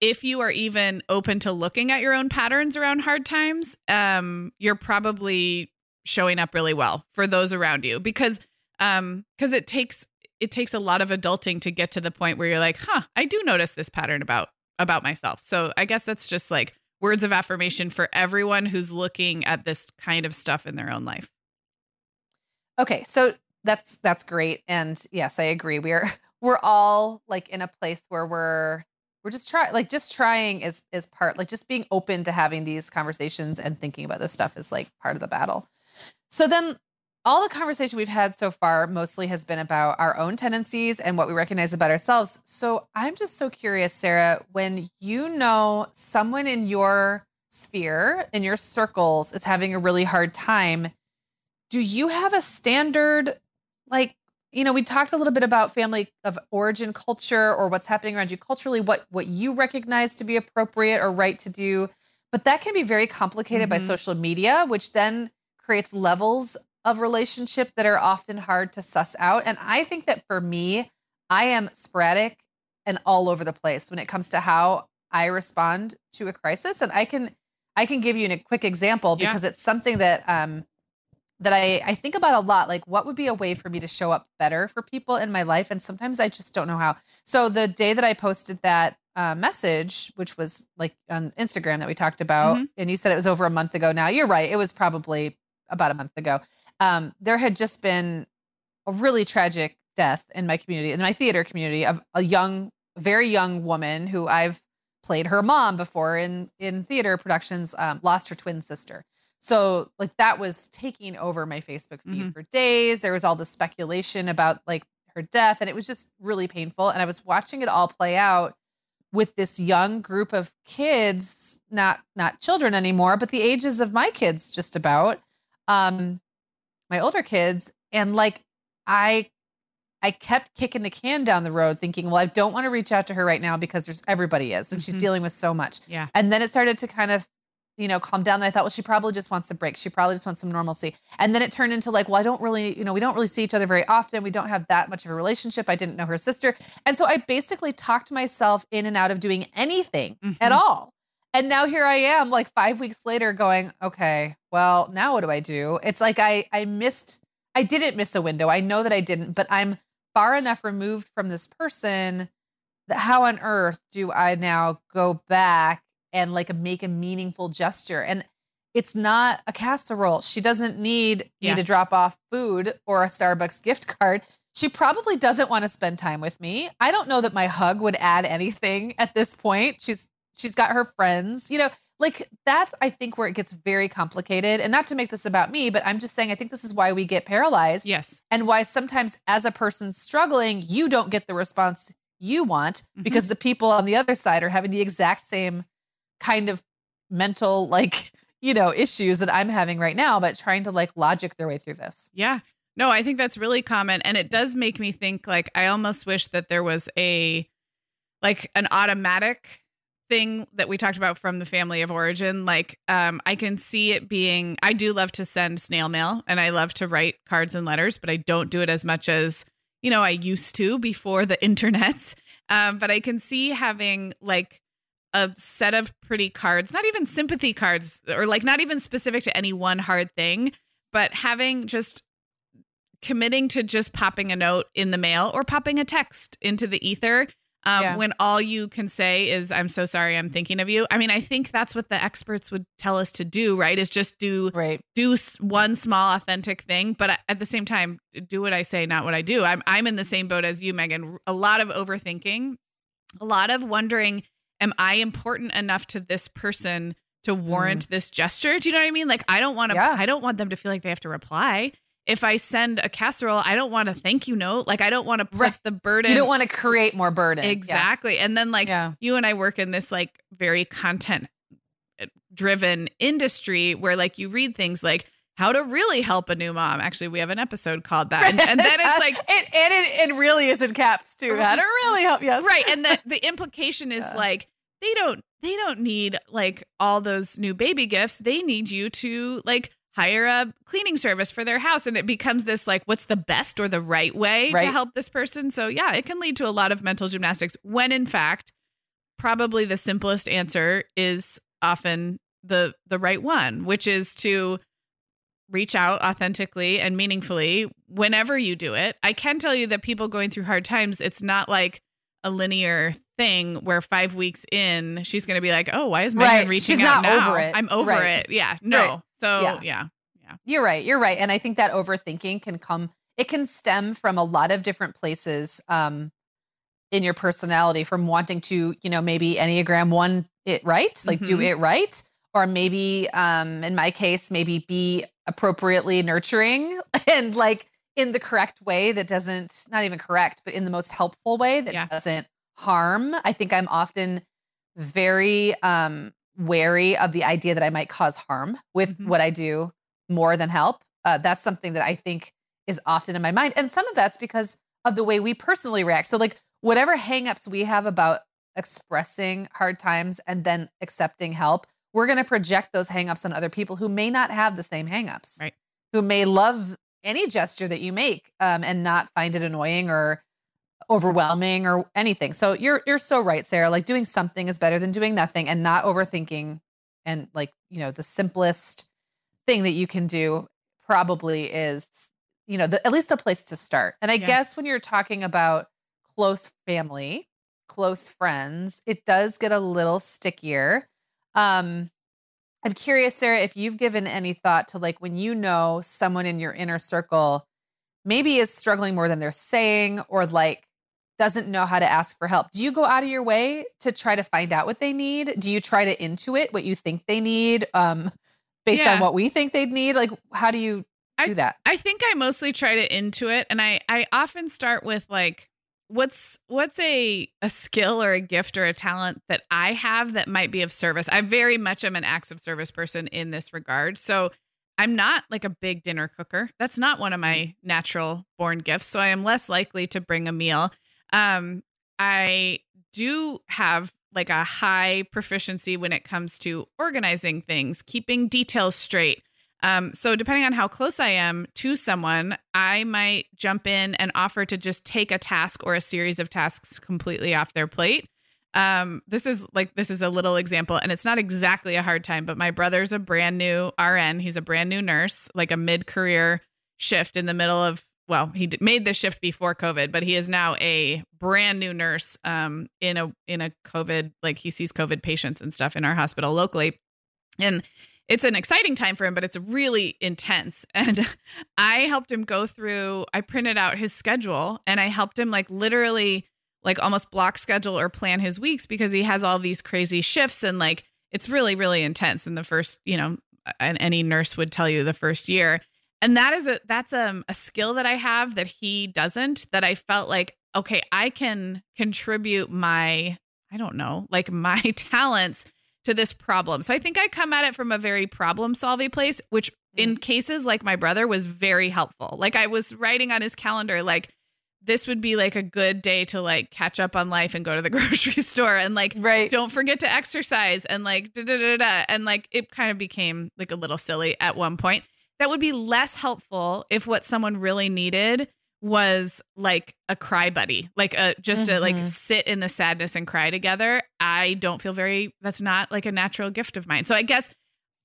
if you are even open to looking at your own patterns around hard times, um, you're probably showing up really well for those around you because um because it takes it takes a lot of adulting to get to the point where you're like, huh, I do notice this pattern about about myself. So I guess that's just like words of affirmation for everyone who's looking at this kind of stuff in their own life. Okay, so that's that's great and yes, I agree. We're *laughs* we're all like in a place where we're we're just trying like just trying is is part like just being open to having these conversations and thinking about this stuff is like part of the battle. So then all the conversation we've had so far mostly has been about our own tendencies and what we recognize about ourselves. So I'm just so curious, Sarah, when you know someone in your sphere in your circles is having a really hard time, do you have a standard like you know we talked a little bit about family of origin culture or what's happening around you culturally what what you recognize to be appropriate or right to do but that can be very complicated mm-hmm. by social media which then creates levels of relationship that are often hard to suss out and i think that for me i am sporadic and all over the place when it comes to how i respond to a crisis and i can i can give you a quick example because yeah. it's something that um that I, I think about a lot like what would be a way for me to show up better for people in my life? And sometimes i just don't know how. So the day that i posted that uh, message which was like on instagram that we talked about mm-hmm. and you said it was over a month ago now you're right it was probably about a month ago um, there had just been a really tragic death in my community in my theater community of a young very young woman who i've played her mom before in in theater productions um, lost her twin sister so like that was taking over my Facebook feed mm-hmm. for days. There was all the speculation about like her death and it was just really painful and I was watching it all play out with this young group of kids, not not children anymore, but the ages of my kids just about um my older kids and like I I kept kicking the can down the road thinking, well, I don't want to reach out to her right now because there's everybody is and mm-hmm. she's dealing with so much. Yeah. And then it started to kind of you know, calm down. And I thought, well, she probably just wants a break. She probably just wants some normalcy. And then it turned into like, well, I don't really, you know, we don't really see each other very often. We don't have that much of a relationship. I didn't know her sister. And so I basically talked myself in and out of doing anything mm-hmm. at all. And now here I am, like five weeks later, going, okay, well, now what do I do? It's like I I missed, I didn't miss a window. I know that I didn't, but I'm far enough removed from this person that how on earth do I now go back and like a, make a meaningful gesture. And it's not a casserole. She doesn't need yeah. me to drop off food or a Starbucks gift card. She probably doesn't want to spend time with me. I don't know that my hug would add anything at this point. She's she's got her friends. You know, like that's I think where it gets very complicated. And not to make this about me, but I'm just saying I think this is why we get paralyzed. Yes. And why sometimes as a person struggling, you don't get the response you want mm-hmm. because the people on the other side are having the exact same kind of mental like *laughs* you know issues that i'm having right now but trying to like logic their way through this. Yeah. No i think that's really common and it does make me think like i almost wish that there was a like an automatic thing that we talked about from the family of origin like um i can see it being i do love to send snail mail and i love to write cards and letters but i don't do it as much as you know i used to before the *laughs* internet um but i can see having like a set of pretty cards, not even sympathy cards or like not even specific to any one hard thing, but having just committing to just popping a note in the mail or popping a text into the ether um, yeah. when all you can say is i'm so sorry i'm thinking of you i mean i think that's what the experts would tell us to do right is just do right. do one small authentic thing but at the same time do what i say not what i do i'm i'm in the same boat as you meagan a lot of overthinking a lot of wondering am I important enough to this person to warrant mm. this gesture? Do you know what I mean? Like I don't want to yeah. I don't want them to feel like they have to reply. If I send a casserole, I don't want a thank you note. Like I don't want to put right. the burden. You don't want to create more burden. Exactly. Yeah. And then like yeah. you and I work in this like very content uh, driven industry where like you read things like how to really help a new mom. Actually, we have an episode called that. And, and then it's *laughs* like, it, and it, it really is in caps too. How to really help. Yes. Right. And the, the implication is yeah. like, they don't, they don't need like all those new baby gifts. They need you to like hire a cleaning service for their house. And it becomes this like, what's the best or the right way right. to help this person? So yeah, it can lead to a lot of mental gymnastics when in fact, probably the simplest answer is often the the right one, which is to reach out authentically and meaningfully whenever you do it. I can tell you that people going through hard times, it's not like a linear thing where five weeks in she's going to be like, "Oh, why is Meagan right. reaching she's out now? Over it. I'm over right. it." Yeah, no. Right. So yeah. yeah, yeah. You're right. You're right, and I think that overthinking can come. It can stem from a lot of different places um, in your personality, from wanting to, you know, maybe Enneagram one it right, like mm-hmm. do it right, or maybe, um, in my case, maybe be appropriately nurturing *laughs* and like in the correct way that doesn't not even correct but in the most helpful way that yeah. doesn't harm i think i'm often very um wary of the idea that I might cause harm with Mhm. what I do more than help. Uh, that's something that I think is often in my mind. And some of that's because of the way we personally react. So, like, whatever hangups we have about expressing hard times and then accepting help, we're going to project those hangups on other people who may not have the same hangups, Right. who may love any gesture that you make um, and not find it annoying or overwhelming or anything. So you're you're so right, Sarah. Like doing something is better than doing nothing and not overthinking and like, you know, the simplest thing that you can do probably is, you know, the, at least a place to start. And I Yeah. guess when you're talking about close family, close friends, it does get a little stickier. Um I'm curious, Sarah, if you've given any thought to like when you know someone in your inner circle maybe is struggling more than they're saying or like doesn't know how to ask for help. Do you go out of your way to try to find out what they need? Do you try to intuit what you think they need um based on what we think they'd need? Like how do you do that? I think I mostly try to intuit and I I often start with like what's what's a a skill or a gift or a talent that I have that might be of service. I very much am an acts of service person in this regard. So I'm not like a big dinner cooker. That's not one of my natural born gifts. So I am less likely to bring a meal. Um I do have like a high proficiency when it comes to organizing things, keeping details straight. Um, so depending on how close I am to someone, I might jump in and offer to just take a task or a series of tasks completely off their plate. Um, this is like this is a little example, and it's not exactly a hard time, but my brother's a brand new RN. He's a brand new nurse, like a mid-career shift in the middle of well, he d- made the shift before COVID, but he is now a brand new nurse um, in a in a COVID like he sees COVID patients and stuff in our hospital locally, and it's an exciting time for him, but it's really intense. *laughs* And I helped him go through. I printed out his schedule and I helped him like literally like almost block schedule or plan his weeks because he has all these crazy shifts and like it's really really intense in the first you know and any nurse would tell you the first year and that is a that's um, a skill that i have that he doesn't that i felt like okay i can contribute my i don't know like *laughs* my talents to this problem. So i think i come at it from a very problem solving place which in mm-hmm. cases like my brother was very helpful. Like i was writing on his calendar like this would be like a good day to like catch up on life and go to the *laughs* grocery store and like Right. don't forget to exercise and like da da da da. And like it kind of became like a little silly at one point. That would be less helpful if what someone really needed was like a cry buddy like a just to like Mhm. sit in the sadness and cry together. I don't feel very that's not like a natural gift of mine. So i guess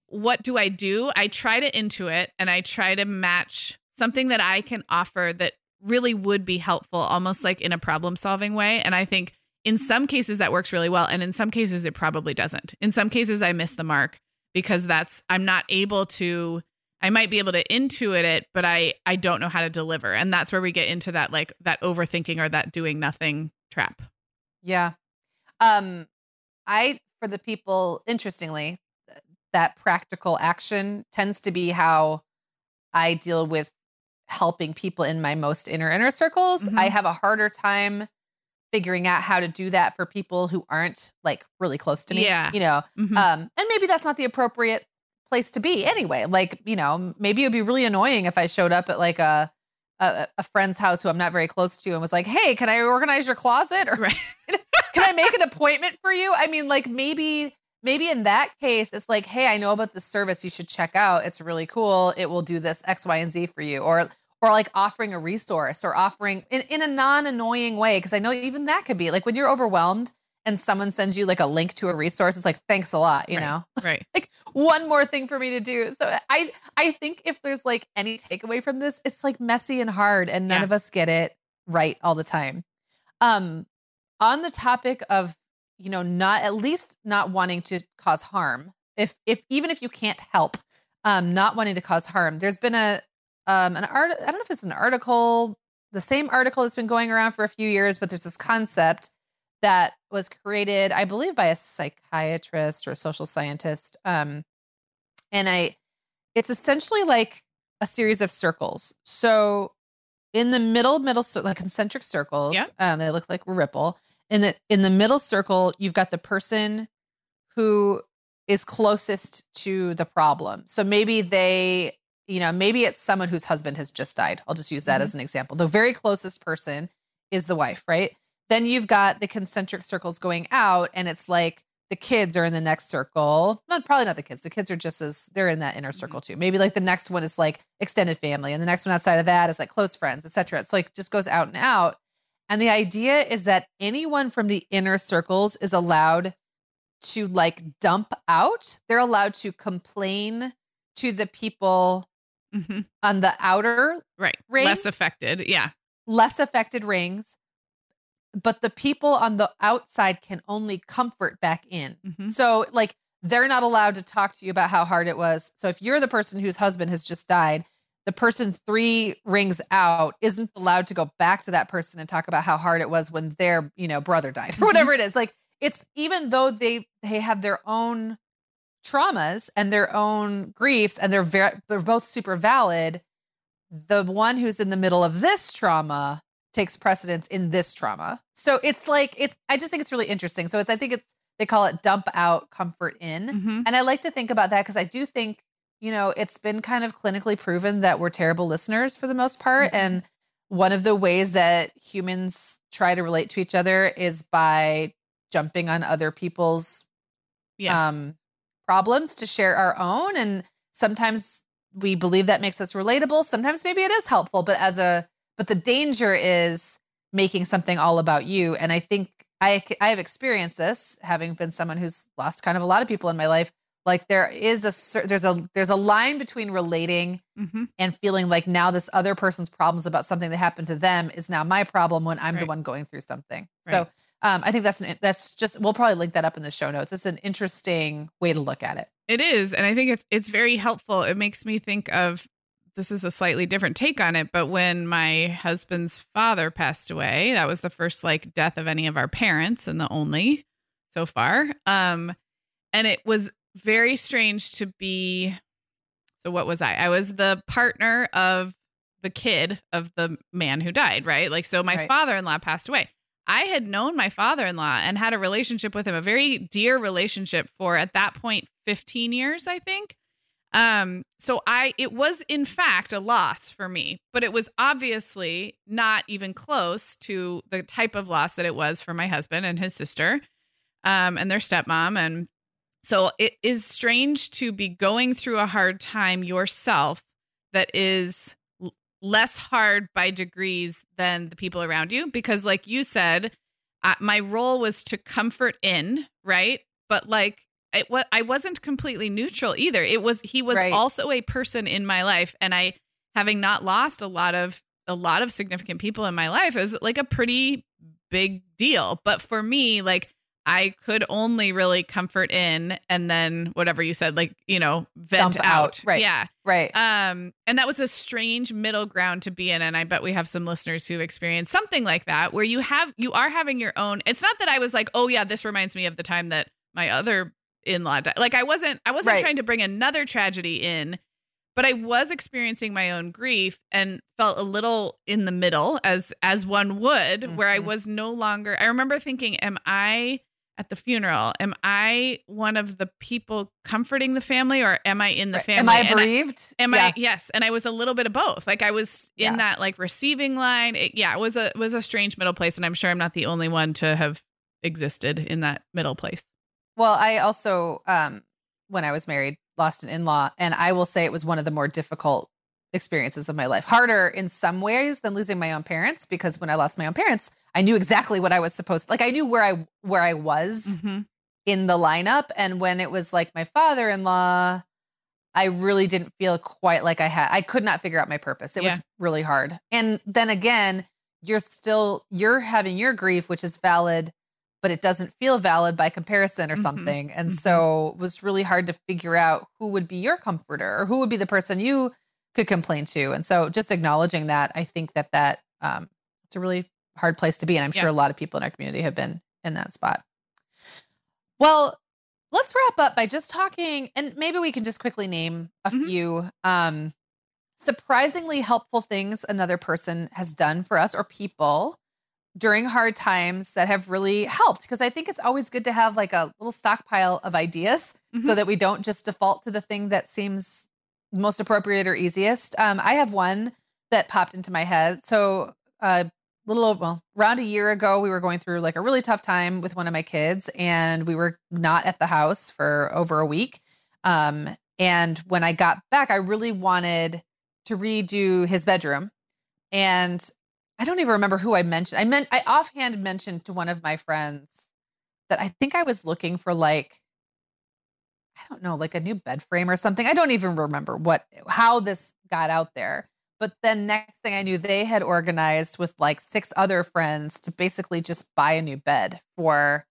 what do i do? I try to intuit and i try to match something that i can offer that really would be helpful almost like in a problem solving way. And i think in some cases that works really well and in some cases it probably doesn't. In some cases i miss the mark because that's i'm not able to i might be able to intuit it but i i don't know how to deliver and that's where we get into that like that overthinking or that doing nothing trap Yeah. Um I for the people interestingly that practical action tends to be how I deal with helping people in my most inner inner circles. Mhm. I have a harder time figuring out how to do that for people who aren't like really close to me. Yeah. You know, Mhm. um, and maybe that's not the appropriate place to be anyway. Like, you know, maybe it would be really annoying if I showed up at like a a, a friend's house who I'm not very close to and was like, "Hey, can I organize your closet?" Or right *laughs* can I make an appointment for you? I mean, like maybe maybe in that case, it's like, hey, I know about this service you should check out. It's really cool. It will do this X, Y, and Z for you. Or or like offering a resource or offering in, in a non-annoying way. Cause I know even that could be like when you're overwhelmed and someone sends you like a link to a resource, it's like, thanks a lot, you Right. know? *laughs* right Like one more thing for me to do. So I I think if there's like any takeaway from this, it's like messy and hard and none Yeah. of us get it right all the time. Um on the topic of you know not at least not wanting to cause harm if if even if you can't help um not wanting to cause harm there's been a um an art i don't know if it's an article the same article that's been going around for a few years but there's this concept that was created i believe by a psychiatrist or a social scientist um and i it's essentially like a series of circles so in the middle middle like concentric circles Yeah. um they look like a ripple in the in the middle circle you've got the person who is closest to the problem. So maybe they, you know, maybe it's someone whose husband has just died. I'll just use that Mhm. as an example. The very closest person is the wife, right? Then you've got the concentric circles going out, and it's like the kids are in the next circle. Not probably not the kids. The kids are just as they're in that inner circle too. Maybe like the next one is like extended family, and the next one outside of that is like close friends, etc. It's like just goes out and out. And the idea is that anyone from the inner circles is allowed to like dump out. They're allowed to complain to the people hmm on the outer Right. Rings? Less affected. Yeah. less affected rings, but the people on the outside can only comfort back in. hmm So, like, they're not allowed to talk to you about how hard it was. So, if you're the person whose husband has just died, the person three rings out isn't allowed to go back to that person and talk about how hard it was when their, you know, brother died or whatever it is. Like, it's even though they they have their own traumas and their own griefs and they're very they're both super valid the one who's in the middle of this trauma takes precedence in this trauma. So it's like it's I just think it's really interesting. So it's I think it's they call it dump out comfort in. hmm And I like to think about that because I do think, you know, it's been kind of clinically proven that we're terrible listeners for the most part. Mhm. And one of the ways that humans try to relate to each other is by jumping on other people's Yes. um, problems to share our own. And sometimes we believe that makes us relatable. Sometimes maybe it is helpful, but as a but the danger is making something all about you. And I think I, I have experienced this, having been someone who's lost kind of a lot of people in my life. Like there is a there's a there's a line between relating hmm and feeling like now this other person's problems about something that happened to them is now my problem when I'm the one going through something. So um, I think that's an, that's just we'll probably link that up in the show notes. It's an interesting way to look at it. It is, and I think it's it's very helpful. It makes me think of this is a slightly different take on it, but when my husband's father passed away, that was the first like death of any of our parents and the only so far. Um and it was very strange to be so what was I? I was the partner of the kid of the man who died, right? Like so my Right. father-in-law passed away. I had known my father-in-law and had a relationship with him, a very dear relationship for at that point 15 years, I think. Um so I it was in fact a loss for me, but it was obviously not even close to the type of loss that it was for my husband and his sister um and their stepmom and so it is strange to be going through a hard time yourself that is less hard by degrees than the people around you because like you said uh, my role was to comfort in right? But like it I wasn't completely neutral either it was he was Right. also a person in my life and I having not lost a lot of a lot of significant people in my life it was like a pretty big deal but for me like I could only really comfort in and then whatever you said, like, you know, vent out. out, right. Yeah. Right. Um, and that was a strange middle ground to be in. And I bet we have some listeners who've experienced something like that, where you have you are having your own. It's not that I was like, oh yeah, this reminds me of the time that my other in-law died. Like I wasn't I wasn't Right. trying to bring another tragedy in, but I was experiencing my own grief and felt a little in the middle as as one would, where I Mhm. was no longer I remember thinking, am I at the funeral, am I one of the people comforting the family or am I in the Right. family? Am I bereaved? Am Yeah. I yes, and I was a little bit of both. Like I was in Yeah. that like receiving line. It, yeah, it was a it was a strange middle place, and I'm sure I'm not the only one to have existed in that middle place. Well, I also, um, when I was married, lost an in law, and I will say it was one of the more difficult experiences of my life. Harder in some ways than losing my own parents, because when I lost my own parents, I knew exactly what I was supposed. Like I knew where I where I was Mm-hmm. in the lineup, and when it was like my father in law, I really didn't feel quite like I had. I could not figure out my purpose. It Yeah. was really hard. And then again, you're still you're having your grief, which is valid but it doesn't feel valid by comparison or Mhm. something. And Mhm. so it was really hard to figure out who would be your comforter or who would be the person you could complain to. And so just acknowledging that, I think that that um, it's a really hard place to be. And I'm sure a lot of people in our community have been in that spot. Well, let's wrap up by just talking, and maybe we can just quickly name a Mhm. few um, surprisingly helpful things another person has done for us or people during hard times that have really helped because I think it's always good to have like a little stockpile of ideas so Mhm. that we don't just default to the thing that seems most appropriate or easiest. Um, I have one that popped into my head. So a little over, well, around a year ago, we were going through like a really tough time with one of my kids, and we were not at the house for over a week. Um, and when I got back, I really wanted to redo his bedroom. And I don't even remember who I mentioned. I meant I offhand mentioned to one of my friends that I think I was looking for like I don't know, like a new bed frame or something. I don't even remember what how this got out there. But then next thing I knew, they had organized with like six other friends to basically just buy a new bed for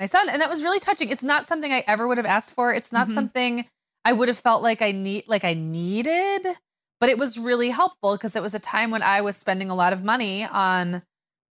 my son. And that was really touching. It's not something I ever would have asked for. It's not Mhm. something I would have felt like I need like I needed, but it was really helpful because it was a time when I was spending a lot of money on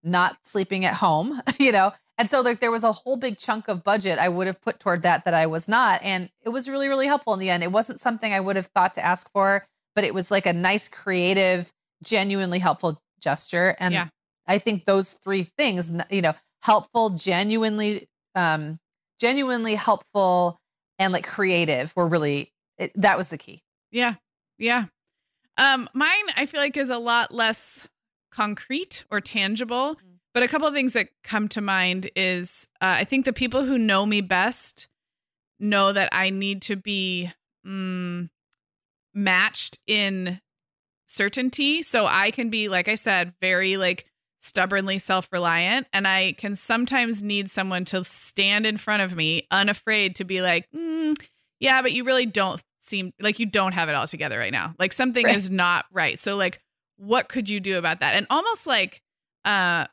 not sleeping at home, *laughs* you know. And so like there was a whole big chunk of budget I would have put toward that that I was not and it was really really helpful in the end. It wasn't something I would have thought to ask for, but it was like a nice creative genuinely helpful gesture and Yeah. I think those three things, you know, helpful, genuinely um genuinely helpful and like creative were really it, that was the key. Yeah. Yeah. Um, mine I feel like is a lot less concrete or tangible. Mm. But a couple of things that come to mind is uh, I think the people who know me best know that I need to be mm, matched in certainty. So I can be, like I said, very like stubbornly self-reliant and I can sometimes need someone to stand in front of me unafraid to be like, mm, yeah, but you really don't seem like you don't have it all together right now. Like something Right. is not right. So like what could you do about that? And almost like uh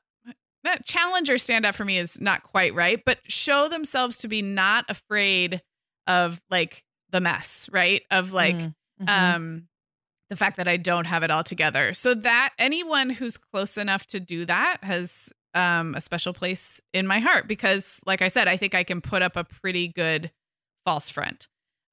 not challenge or stand up for me is not quite right, but show themselves to be not afraid of like the mess, right? Of like Mm, mhm. um the fact that I don't have it all together. So that anyone who's close enough to do that has um a special place in my heart because like I said, I think I can put up a pretty good false front.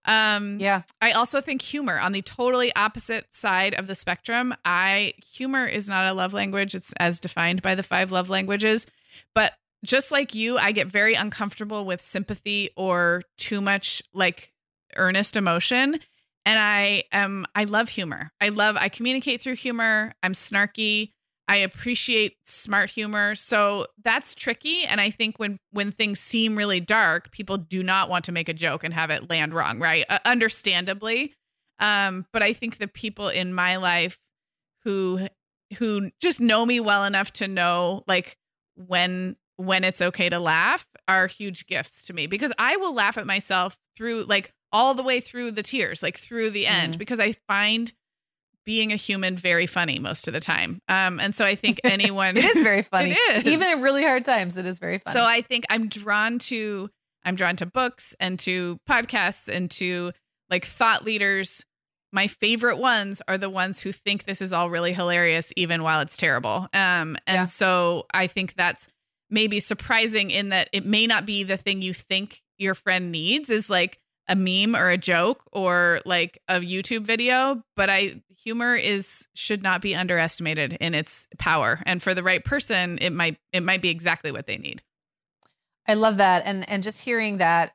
Um yeah. I also think humor on the totally opposite side of the spectrum. I humor is not a love language. It's as defined by the five love languages. But just like you, I get very uncomfortable with sympathy or too much like earnest emotion. And I am I love humor. I love I communicate through humor. I'm snarky. I appreciate smart humor. So that's tricky and I think when when things seem really dark, people do not want to make a joke and have it land wrong, right? Uh, understandably. Um but I think the people in my life who who just know me well enough to know like when when it's okay to laugh are huge gifts to me because I will laugh at myself through like all the way through the tears, like through the end Mhm. because I find being a human very funny most of the time. Um and so I think *laughs* anyone It is very *laughs* funny. It is. Even in really hard times, it is very funny. so I think I'm drawn to I'm drawn to books and to podcasts and to like thought leaders. My favorite ones are the ones who think this is all really hilarious even while it's terrible. Um and Yeah. so I think that's maybe surprising in that it may not be the thing you think your friend needs is like a meme or a joke or like a YouTube video, but I humor is should not be underestimated in its power. And for the right person, it might it might be exactly what they need. I love that. And and just hearing that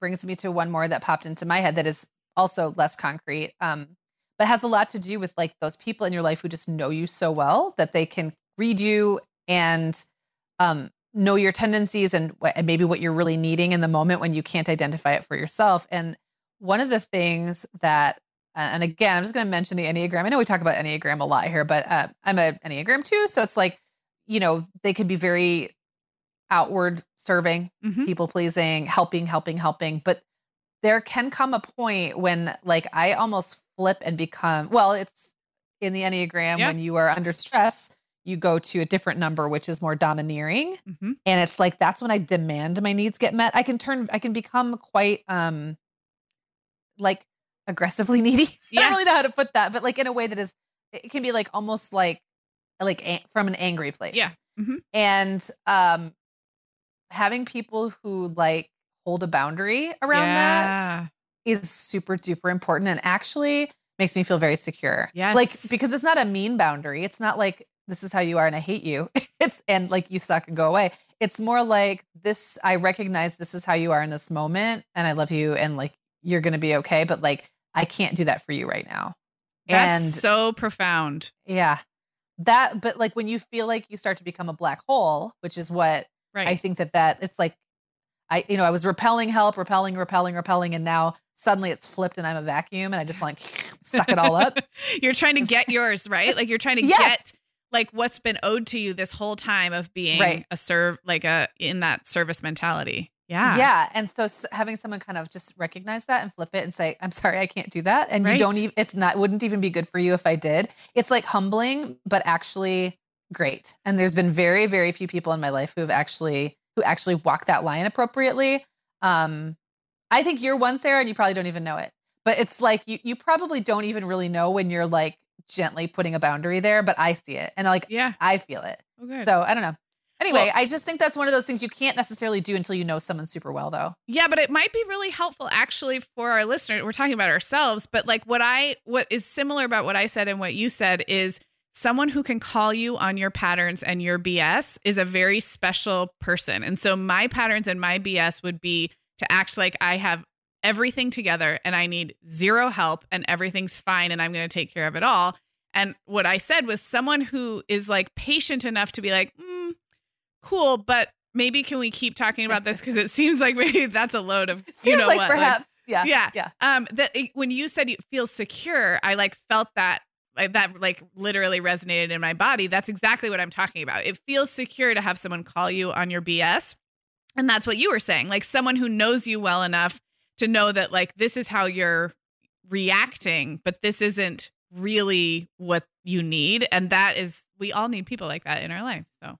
brings me to one more that popped into my head that is also less concrete. Um, but has a lot to do with like those people in your life who just know you so well that they can read you and um know your tendencies and, and maybe what you're really needing in the moment when you can't identify it for yourself. And one of the things that and again, I'm just going to mention the Enneagram. I know we talk about Enneagram a lot here, but uh, I'm an Enneagram two. So it's like, you know, they can be very outward serving, Mhm. people pleasing, helping, helping, helping. But there can come a point when, like, I almost flip and become well, it's in the Enneagram Yeah. when you are under stress, you go to a different number, which is more domineering. Mhm. And it's like that's when I demand my needs get met. I can turn, I can become quite, um, like aggressively *laughs* needy. I don't really know how to put that, but like in a way that is, it can be like almost like, like a- from an angry place. Yeah. Mhm. And um, having people who like hold a boundary around that yeah. is super duper important and actually makes me feel very secure. Yeah, Like because it's not a mean boundary. It's not like this is how you are and I hate you. *laughs* it's and like you suck and go away. It's more like this I recognize this is how you are in this moment and I love you and like you're going to be okay, but like I can't do that for you right now. That's and so profound. yeah. That but like when you feel like you start to become a black hole, which is what Right. I think that that it's like I you know I was repelling help, repelling, repelling, repelling, and now suddenly it's flipped and I'm a vacuum and I just want to like, suck it all up. *laughs* you're trying to get yours, right? Like you're trying to Yes. get like what's been owed to you this whole time of being Right. a serve like a in that service mentality. Yeah. Yeah, and so s- having someone kind of just recognize that and flip it and say, "I'm sorry, I can't do that," and you don't even it's not wouldn't even be good for you if I did. It's like humbling, but actually great. And there's been very very few people in my life who have actually who actually walk that line appropriately. Um, I think you're one, Sarah, and you probably don't even know it. But it's like you you probably don't even really know when you're like gently putting a boundary there, but I see it and like Yeah. I feel it. Oh, okay. So I don't know. Anyway, Well- I just think that's one of those things you can't necessarily do until you know someone super well, though. Yeah, but it might be really helpful actually for our listeners. We're talking about ourselves, but like what I what is similar about what I said and what you said is someone who can call you on your patterns and your BS is a very special person. And so my patterns and my BS would be to act like I have everything together and I need zero help and everything's fine and I'm going to take care of it all. And what I said was someone who is like patient enough to be like, mm, cool, but maybe can we keep talking about this? Because it *laughs* seems like maybe that's a load of Seems you know like what, perhaps, yeah, yeah. yeah, um that when you said you feel secure i like felt that like that like literally resonated in my body. That's exactly what i'm talking about. It feels secure to have someone call you on your bs and that's what you were saying like someone who knows you well enough to know that like this is how you're reacting but this isn't really what you need and that is we all need people like that in our life so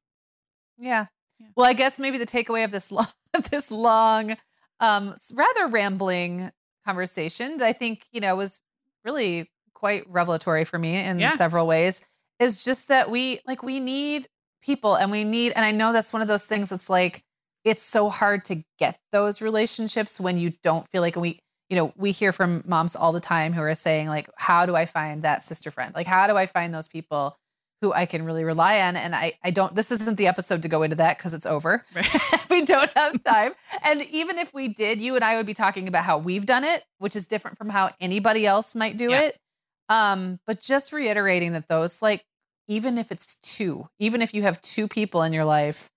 yeah. Yeah. Well, I guess maybe the takeaway of this long, *laughs* this long, um, rather rambling conversation, I think you know was really quite revelatory for me in Yeah. several ways. Is just that we like we need people, and we need, and I know that's one of those things. that's like it's so hard to get those relationships when you don't feel like we you know we hear from moms all the time who are saying like how do i find that sister friend? Like how do i find those people who i can really rely on? And i i don't this isn't the episode to go into that because it's over. *laughs* We don't have time. And even if we did you and i would be talking about how we've done it which is different from how anybody else might do Yeah. it. Um but just reiterating that those like even if it's two even if you have two people in your life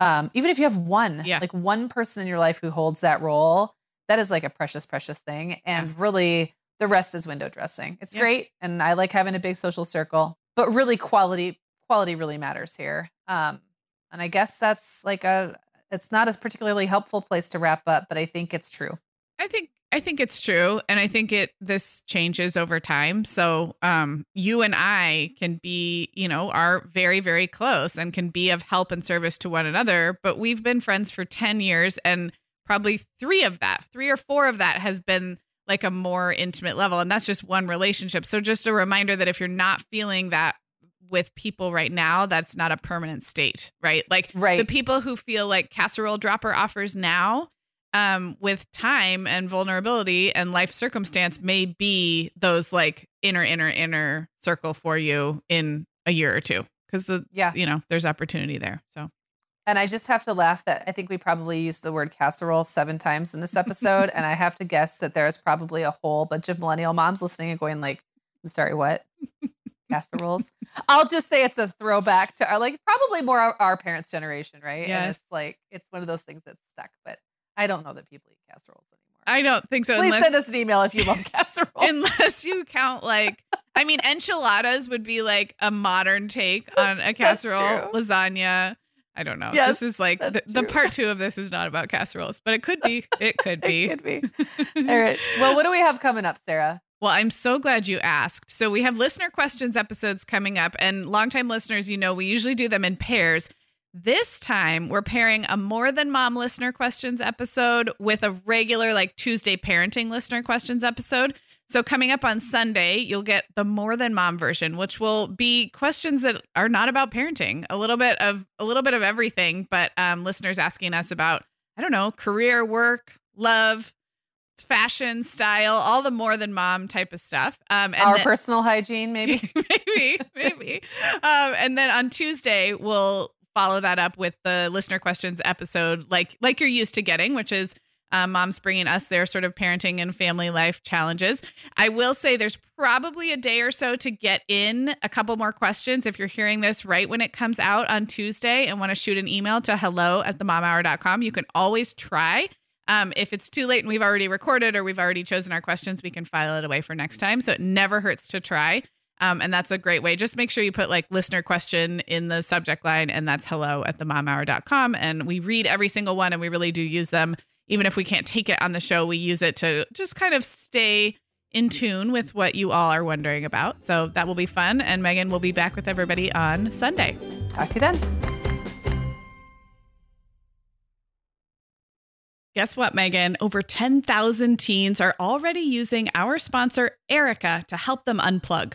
um even if you have one Yeah. like one person in your life who holds that role that is like a precious precious thing. And really the rest is window dressing. It's Yeah. great and i like having a big social circle but really quality quality really matters here. Um and i guess that's like a it's not a particularly helpful place to wrap up but i think it's true I think I think it's true and I think it this changes over time. So um you and I can be, you know, are very very close and can be of help and service to one another, but we've been friends for 10 years and probably 3 of that, 3 or 4 of that has been like a more intimate level and that's just one relationship. So just a reminder that if you're not feeling that with people right now, that's not a permanent state, right? Like Right. the people who feel like casserole dropper offers now um with time and vulnerability and life circumstance may be those like inner inner inner circle for you in a year or two because the yeah. you know there's opportunity there so. And i just have to laugh that i think we probably used the word casserole seven times in this episode and i have to guess that there's probably a whole bunch of millennial moms listening and going like i'm sorry what? Casseroles? I'll just say it's a throwback to our like probably more our, our parents generation right? And it's like it's one of those things that's stuck but i don't know that people eat casseroles anymore. I don't think so please unless, send us an email if you love *laughs* casseroles. Unless you count like i mean enchiladas would be like a modern take *laughs* on a casserole. lasagna. I don't know. Yes, this is like the, the part two of this is not about casseroles but it could be. It *laughs* could be. it could be. All right. Well what do we have coming up sarah? Well, I'm so glad you asked. So we have listener questions episodes coming up, and longtime listeners, you know, we usually do them in pairs. This time, we're pairing a more than mom listener questions episode with a regular, like Tuesday parenting listener questions episode. So coming up on Sunday, you'll get the more than mom version, which will be questions that are not about parenting, a little bit of a little bit of everything, but um, listeners asking us about, I don't know, career, work, love, fashion, style, all the more than mom type of stuff. Um, and Our then, personal hygiene, maybe, *laughs* maybe, maybe. *laughs* Um, and then on Tuesday, we'll follow that up with the listener questions episode, like like you're used to getting, which is um, moms bringing us their sort of parenting and family life challenges. I will say there's probably a day or so to get in a couple more questions. If you're hearing this right when it comes out on Tuesday and want to shoot an email to hello at themomhour.com, you can always try. Um, if it's too late and we've already recorded or we've already chosen our questions, we can file it away for next time. So it never hurts to try. Um, and that's a great way. Just make sure you put like listener question in the subject line, and that's hello at themomhour.com. And we read every single one and we really do use them even if we can't take it on the show, we use it to just kind of stay in tune with what you all are wondering about. So that will be fun. And Meagan will be back with everybody on Sunday. Talk to you then. Guess what, Meagan? Over 10,000 teens are already using our sponsor, Erika, to help them unplug.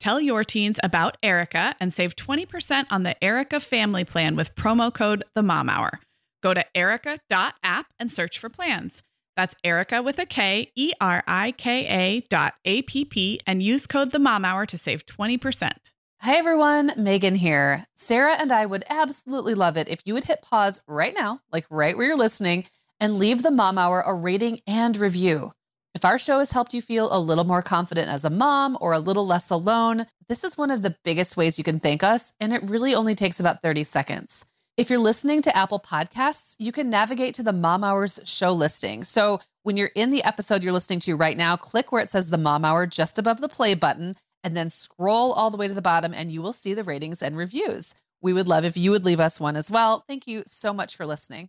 Tell your teens about Erika and save 20% on the Erika family plan with promo code The Mom Hour. Go to erika.app and search for plans. That's Erika with a K, E R I K A dot A P P, and use code The Mom Hour to save 20%. Hi, everyone. Meagan here. Sarah and I would absolutely love it if you would hit pause right now, like right where you're listening, and leave The Mom Hour a rating and review. If our show has helped you feel a little more confident as a mom or a little less alone, this is one of the biggest ways you can thank us, and it really only takes about 30 seconds. If you're listening to Apple Podcasts, you can navigate to the Mom Hours show listing. So when you're in the episode you're listening to right now, click where it says the Mom Hour just above the play button, and then scroll all the way to the bottom, and you will see the ratings and reviews. We would love if you would leave us one as well. Thank you so much for listening.